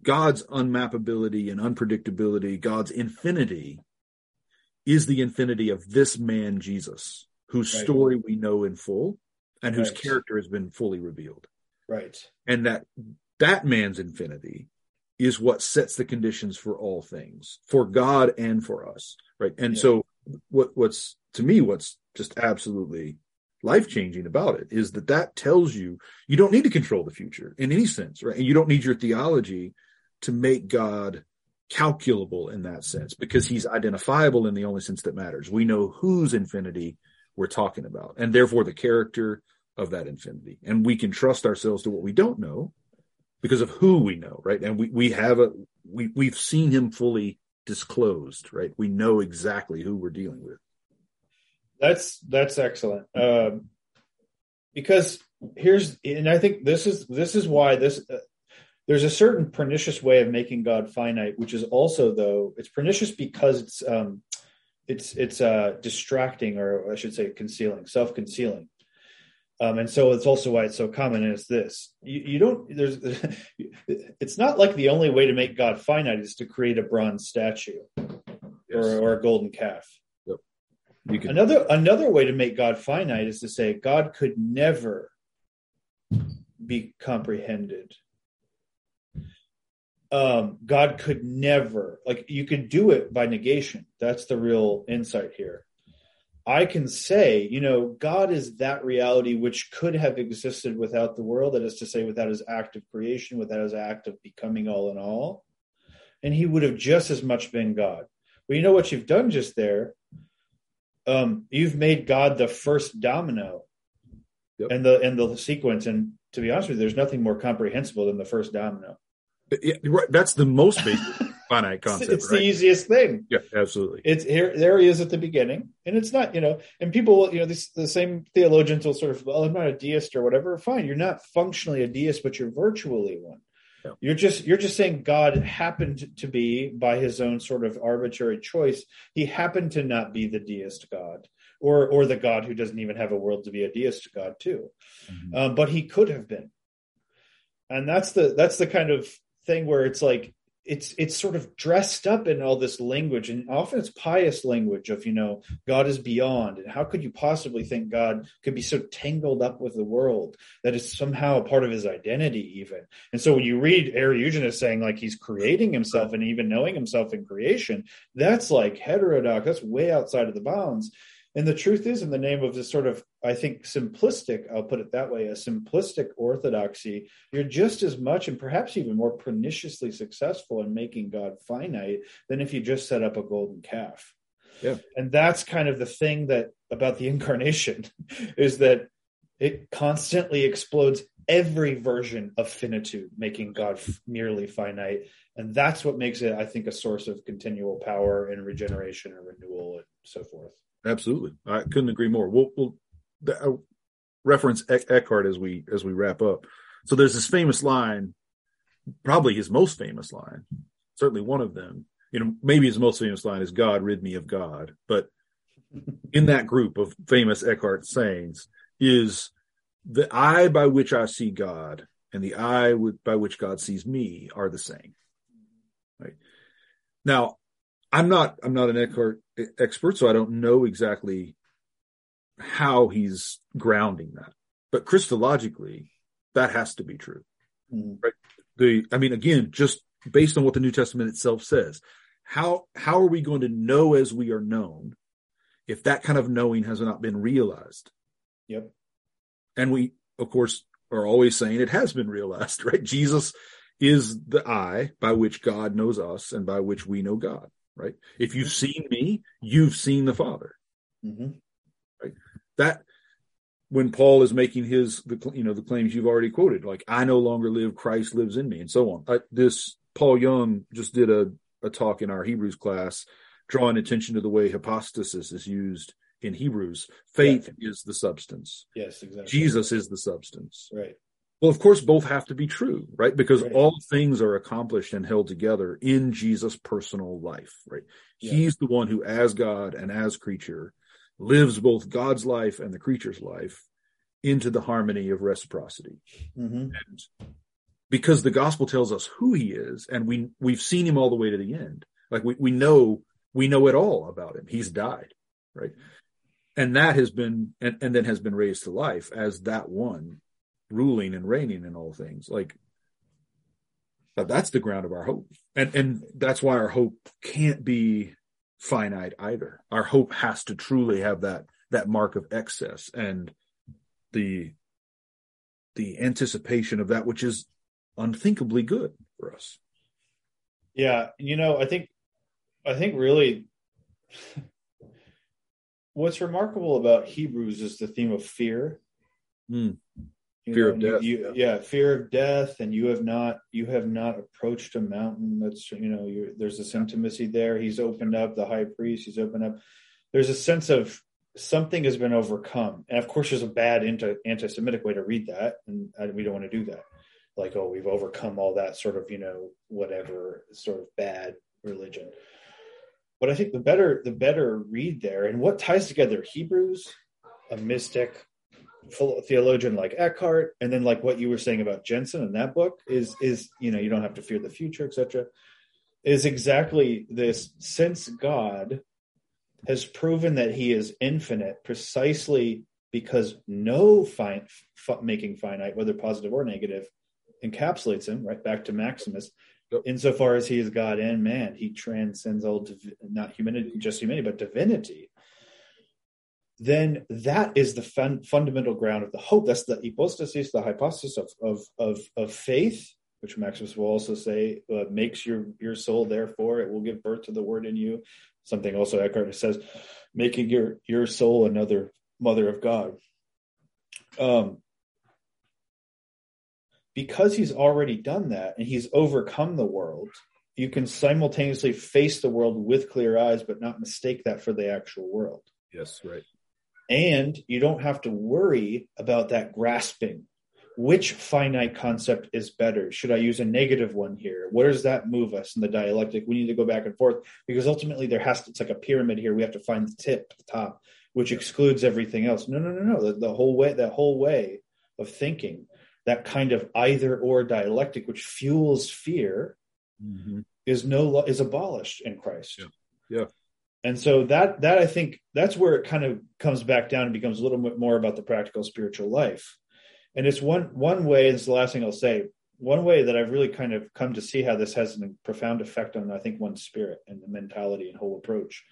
God's unmappability and unpredictability, God's infinity is the infinity of this man Jesus, whose Right. story we know in full and whose Right. character has been fully revealed. Right. And that that man's infinity is what sets the conditions for all things, for God and for us. Right. And Yeah. so what what's to me what's just absolutely life changing about it is that that tells you you don't need to control the future in any sense, right? And you don't need your theology to make God calculable in that sense because he's identifiable in the only sense that matters. We know whose infinity we're talking about and therefore the character of that infinity. And we can trust ourselves to what we don't know because of who we know, right? And we, we have a, we, we've seen him fully disclosed, right? We know exactly who we're dealing with. That's that's excellent. Um, because here's and I think this is this is why this uh, there's a certain pernicious way of making God finite, which is also though it's pernicious because it's um it's it's uh distracting or I should say concealing, self concealing. Um, and so it's also why it's so common is this you, you don't there's it's not like the only way to make God finite is to create a bronze statue Yes. or, or a golden calf you can, another another way to make God finite is to say God could never be comprehended. Um, God could never like you could do it by negation. That's the real insight here. I can say, you know, God is that reality which could have existed without the world, that is to say, without his act of creation, without his act of becoming all in all. And he would have just as much been God. Well, you know what you've done just there? um, you've made God the first domino Yep. and the and the sequence. And to be honest with you, there's nothing more comprehensible than the first domino. yeah, right. That's the most basic finite It's, concept, it's right? the easiest thing. yeah, absolutely. It's here. There he is at the beginning, and it's not you know. And people, you know, this, the same theologians will sort of, well, I'm not a deist or whatever. Fine, you're not functionally a deist, but you're virtually one. Yeah. You're just you're just saying God happened to be by his own sort of arbitrary choice. He happened to not be the deist God, or or the God who doesn't even have a world to be a deist God too. Mhm. Um, but he could have been, and that's the that's the kind of thing where it's like it's it's sort of dressed up in all this language and often it's pious language of you know god is beyond and how could you possibly think god could be so tangled up with the world that it's somehow a part of his identity even? And so when you read Eriugena's saying like he's creating himself and even knowing himself in creation that's like heterodox that's way outside of the bounds. And the truth is in the name of this sort of i think simplistic i'll put it that way a simplistic orthodoxy you're just as much and perhaps even more perniciously successful in making God finite than if you just set up a golden calf. Yeah. And that's kind of the thing that about the incarnation is that it constantly explodes every version of finitude, making God f- merely finite. And that's what makes it, I think, a source of continual power and regeneration and renewal and so forth. Absolutely, I couldn't agree more. We'll, we'll uh, reference Eckhart as we as we wrap up. So there's this famous line, probably his most famous line, certainly one of them. You know, maybe his most famous line is "God rid me of God," but in that group of famous Eckhart sayings is the eye by which I see God and the eye by which God sees me are the same. Right now, I'm not I'm not an Eckhart expert, so I don't know exactly how he's grounding that. But Christologically, that has to be true. Mm. Right? The I mean, again, just based on what the New Testament itself says, how how are we going to know as we are known if that kind of knowing has not been realized? Yep. And we, of course, are always saying it has been realized, right? Jesus is the eye by which God knows us and by which we know God, right? If you've mm-hmm. seen me, you've seen the Father. Mm-hmm. That when Paul is making his, the, you know, the claims you've already quoted, like I no longer live, Christ lives in me, and so on. I, this Paul Young just did a, a talk in our Hebrews class, drawing attention to the way hypostasis is used in Hebrews. Faith yeah. is the substance. Yes, exactly. Jesus is the substance. Right. Well, of course, both have to be true, right? Because right. all things are accomplished and held together in Jesus' personal life, right? Yeah. He's the one who, as God and as creature, lives both God's life and the creature's life into the harmony of reciprocity. Mm-hmm. And because the gospel tells us who he is, and we we've seen him all the way to the end. Like we, we know we know it all about him. He's died, right? And that has been and, and then has been raised to life as that one ruling and reigning in all things. Like that's the ground of our hope. And and that's why our hope can't be finite either. Our hope has to truly have that that mark of excess and the the anticipation of that which is unthinkably good for us. Yeah, you know, I think I think really what's remarkable about Hebrews is the theme of fear. Mm fear know, of death you, yeah. fear of death and you have not you have not approached a mountain that's you know there's this intimacy there. He's opened up the high priest he's opened up. There's a sense of something has been overcome. And of course there's a bad anti, anti-semitic way to read that and we don't want to do that. Like oh we've overcome all that sort of you know whatever sort of bad religion. But i think the better the better read there and what ties together hebrews a mystic theologian like Eckhart, and then like what you were saying about Jenson in that book is is you know you don't have to fear the future, etc. Is exactly this since God has proven that He is infinite precisely because no fine, f- making finite, whether positive or negative, encapsulates him. Right back to Maximus. Insofar as he is God and man, he transcends all div- not humanity, just humanity, but divinity then that is the fun, fundamental ground of the hope. That's the hypostasis, the hypostasis of, of, of, of faith, which Maximus will also say uh, makes your, your soul, therefore, it will give birth to the word in you. Something also Eckhart says, making your, your soul another mother of God. Um, because he's already done that and he's overcome the world, you can simultaneously face the world with clear eyes, but not mistake that for the actual world. Yes, right. And you don't have to worry about that grasping. Which finite concept is better? Should I use a negative one here? Where does that move us in the dialectic? We need to go back and forth because ultimately there has to, it's like a pyramid here. We have to find the tip, the top, which excludes everything else. No, no, no, no. The, the whole way, that whole way of thinking, that kind of either or dialectic, which fuels fear, mm-hmm. is no is abolished in Christ. Yeah. yeah and so that that i think that's where it kind of comes back down and becomes a little bit more about the practical spiritual life. And it's one one way it's the last thing i'll say one way that i've really kind of come to see how this has a profound effect on i think one's spirit and the mentality and whole approach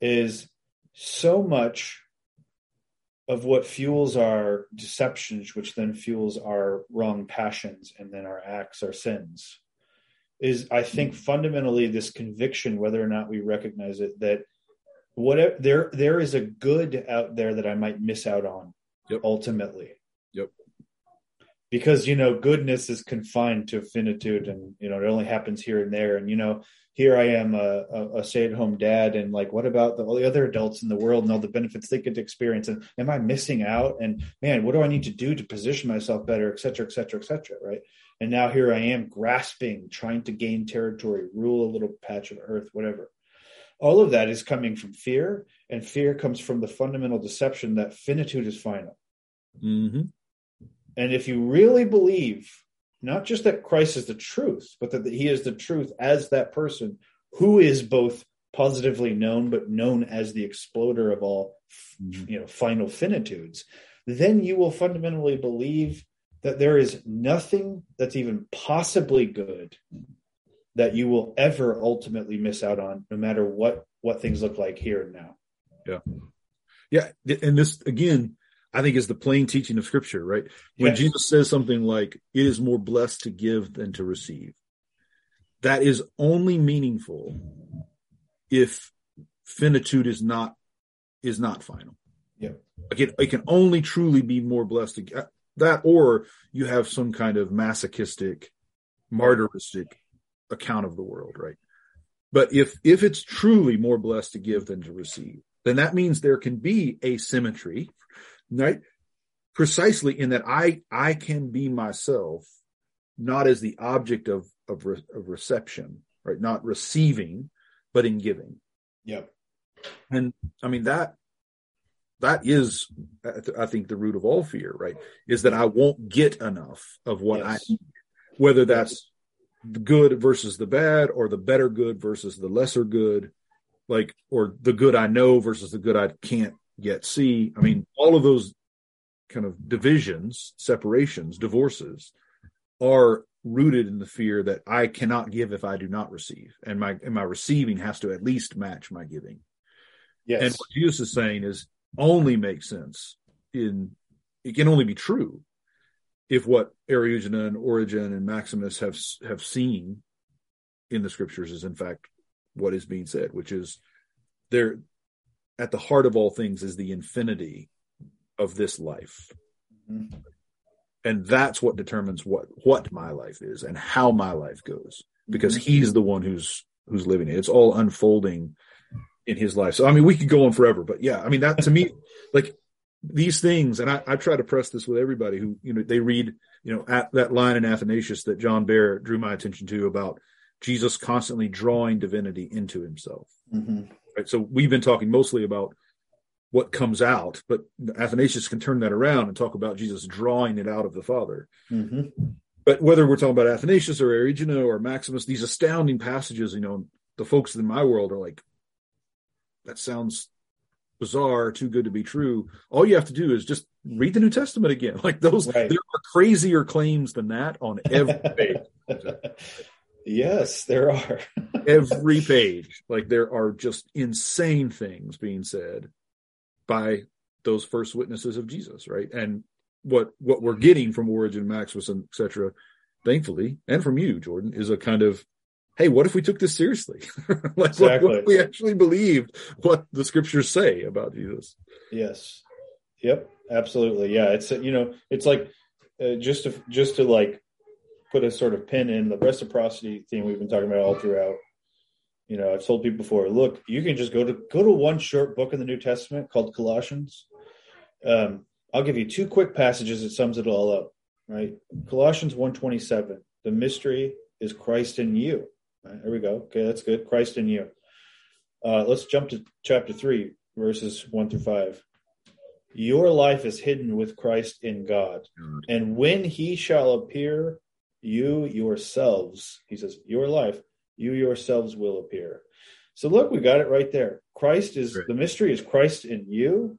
is so much of what fuels our deceptions which then fuels our wrong passions and then our acts our sins is I think fundamentally this conviction, whether or not we recognize it, that whatever there there is a good out there that I might miss out on yep. ultimately. Yep. Because you know, goodness is confined to finitude and you know, it only happens here and there. And you know, here I am, a, a, a stay-at-home dad, and like, what about the, all the other adults in the world and all the benefits they get to experience? And am I missing out? And man, what do I need to do to position myself better, et cetera, et cetera, et cetera, right? And now here I am grasping, trying to gain territory, rule a little patch of earth, whatever. All of that is coming from fear, and fear comes from the fundamental deception that finitude is final. Mm-hmm. And if you really believe not just that Christ is the truth, but that he is the truth as that person who is both positively known but known as the exploder of all mm-hmm. you know final finitudes then you will fundamentally believe that there is nothing that's even possibly good that you will ever ultimately miss out on no matter what what things look like here and now yeah yeah and this again I think is the plain teaching of scripture, right? When yes. Jesus says something like, it is more blessed to give than to receive, that is only meaningful if finitude is not, is not final. Yeah. Like it, it can only truly be more blessed to get that, or you have some kind of masochistic, martyristic account of the world, right? But if, if it's truly more blessed to give than to receive, then that means there can be asymmetry right? Precisely in that I I can be myself, not as the object of of, re, of reception, right? Not receiving, but in giving. Yep. And I mean that that is I think the root of all fear, right? Is that I won't get enough of what yes. I need, whether that's the good versus the bad or the better good versus the lesser good like or the good I know versus the good I can't yet see. I mean, all of those kind of divisions, separations, divorces are rooted in the fear that I cannot give if I do not receive, and my and my receiving has to at least match my giving. Yes. And what Jesus is saying is only makes sense in it can only be true if what Eriugena and Origen and Maximus have have seen in the scriptures is in fact what is being said, which is there at the heart of all things is the infinity of this life. Mm-hmm. And that's what determines what what my life is and how my life goes because mm-hmm. he's the one who's who's living it. It's all unfolding in his life. So I mean we could go on forever, but yeah, I mean that to me like these things and I, I try to press this with everybody who you know they read you know at that line in Athanasius that John Behr drew my attention to about Jesus constantly drawing divinity into himself. Mm-hmm. Right. So we've been talking mostly about what comes out, but Athanasius can turn that around and talk about Jesus drawing it out of the Father. Mm-hmm. But whether we're talking about Athanasius or Eriugena or Maximus, these astounding passages, you know, the folks in my world are like, that sounds bizarre, too good to be true. All you have to do is just read the New Testament again. Like those, right. there are crazier claims than that on every page. Yes, there are. Every page. Like there are just insane things being said by those first witnesses of Jesus, right? And what what we're mm-hmm. getting from Origen, Maximus, and etc., thankfully, and from you, Jordan, is a kind of hey, what if we took this seriously? like exactly. what, if we actually believed what the scriptures say about Jesus? Yes. Yep. Absolutely. Yeah. It's you know, it's like uh, just to just to like put a sort of pin in the reciprocity theme we've been talking about all throughout. You know, I've told people before, look, you can just go to go to one short book in the New Testament called Colossians. Um, I'll give you two quick passages that sums it all up. Right, Colossians one twenty seven. The mystery is Christ in you. Right, there we go. Okay, that's good. Christ in you. Uh, let's jump to chapter three, verses one through five. Your life is hidden with Christ in God, and when He shall appear, you yourselves, he says, your life, you yourselves will appear. So look, we got it right there. Christ is right. the mystery is Christ in you,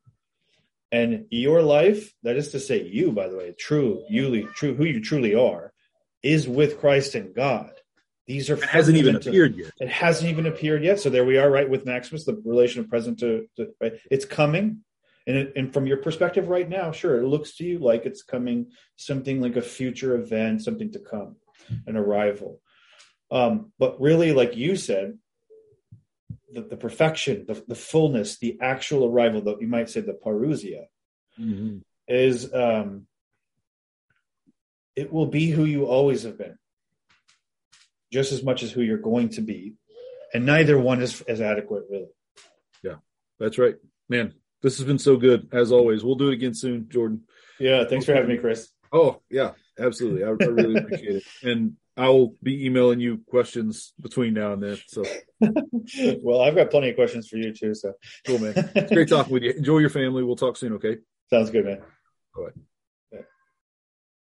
and your life, that is to say, you, by the way, true, you, true, who you truly are, is with Christ in God. These are it hasn't even appeared yet. It hasn't even appeared yet. So there we are, right, with Maximus, the relation of present to, to right? It's coming. And, it, and from your perspective right now, sure, it looks to you like it's coming something like a future event, something to come, an arrival. Um, but really, like you said, the, the perfection, the, the, fullness, the actual arrival, that you might say the parousia, mm-hmm. is um, it will be who you always have been, just as much as who you're going to be, and neither one is as adequate, really. Yeah, that's right, man. This has been so good as always. We'll do it again soon, Jordan. Yeah, thanks for having me, Chris. Oh yeah, absolutely. I, I really appreciate it, and I'll be emailing you questions between now and then. So, well, I've got plenty of questions for you too. So cool, man. It's great talking with you. Enjoy your family. We'll talk soon. Okay. Sounds good, man. All right.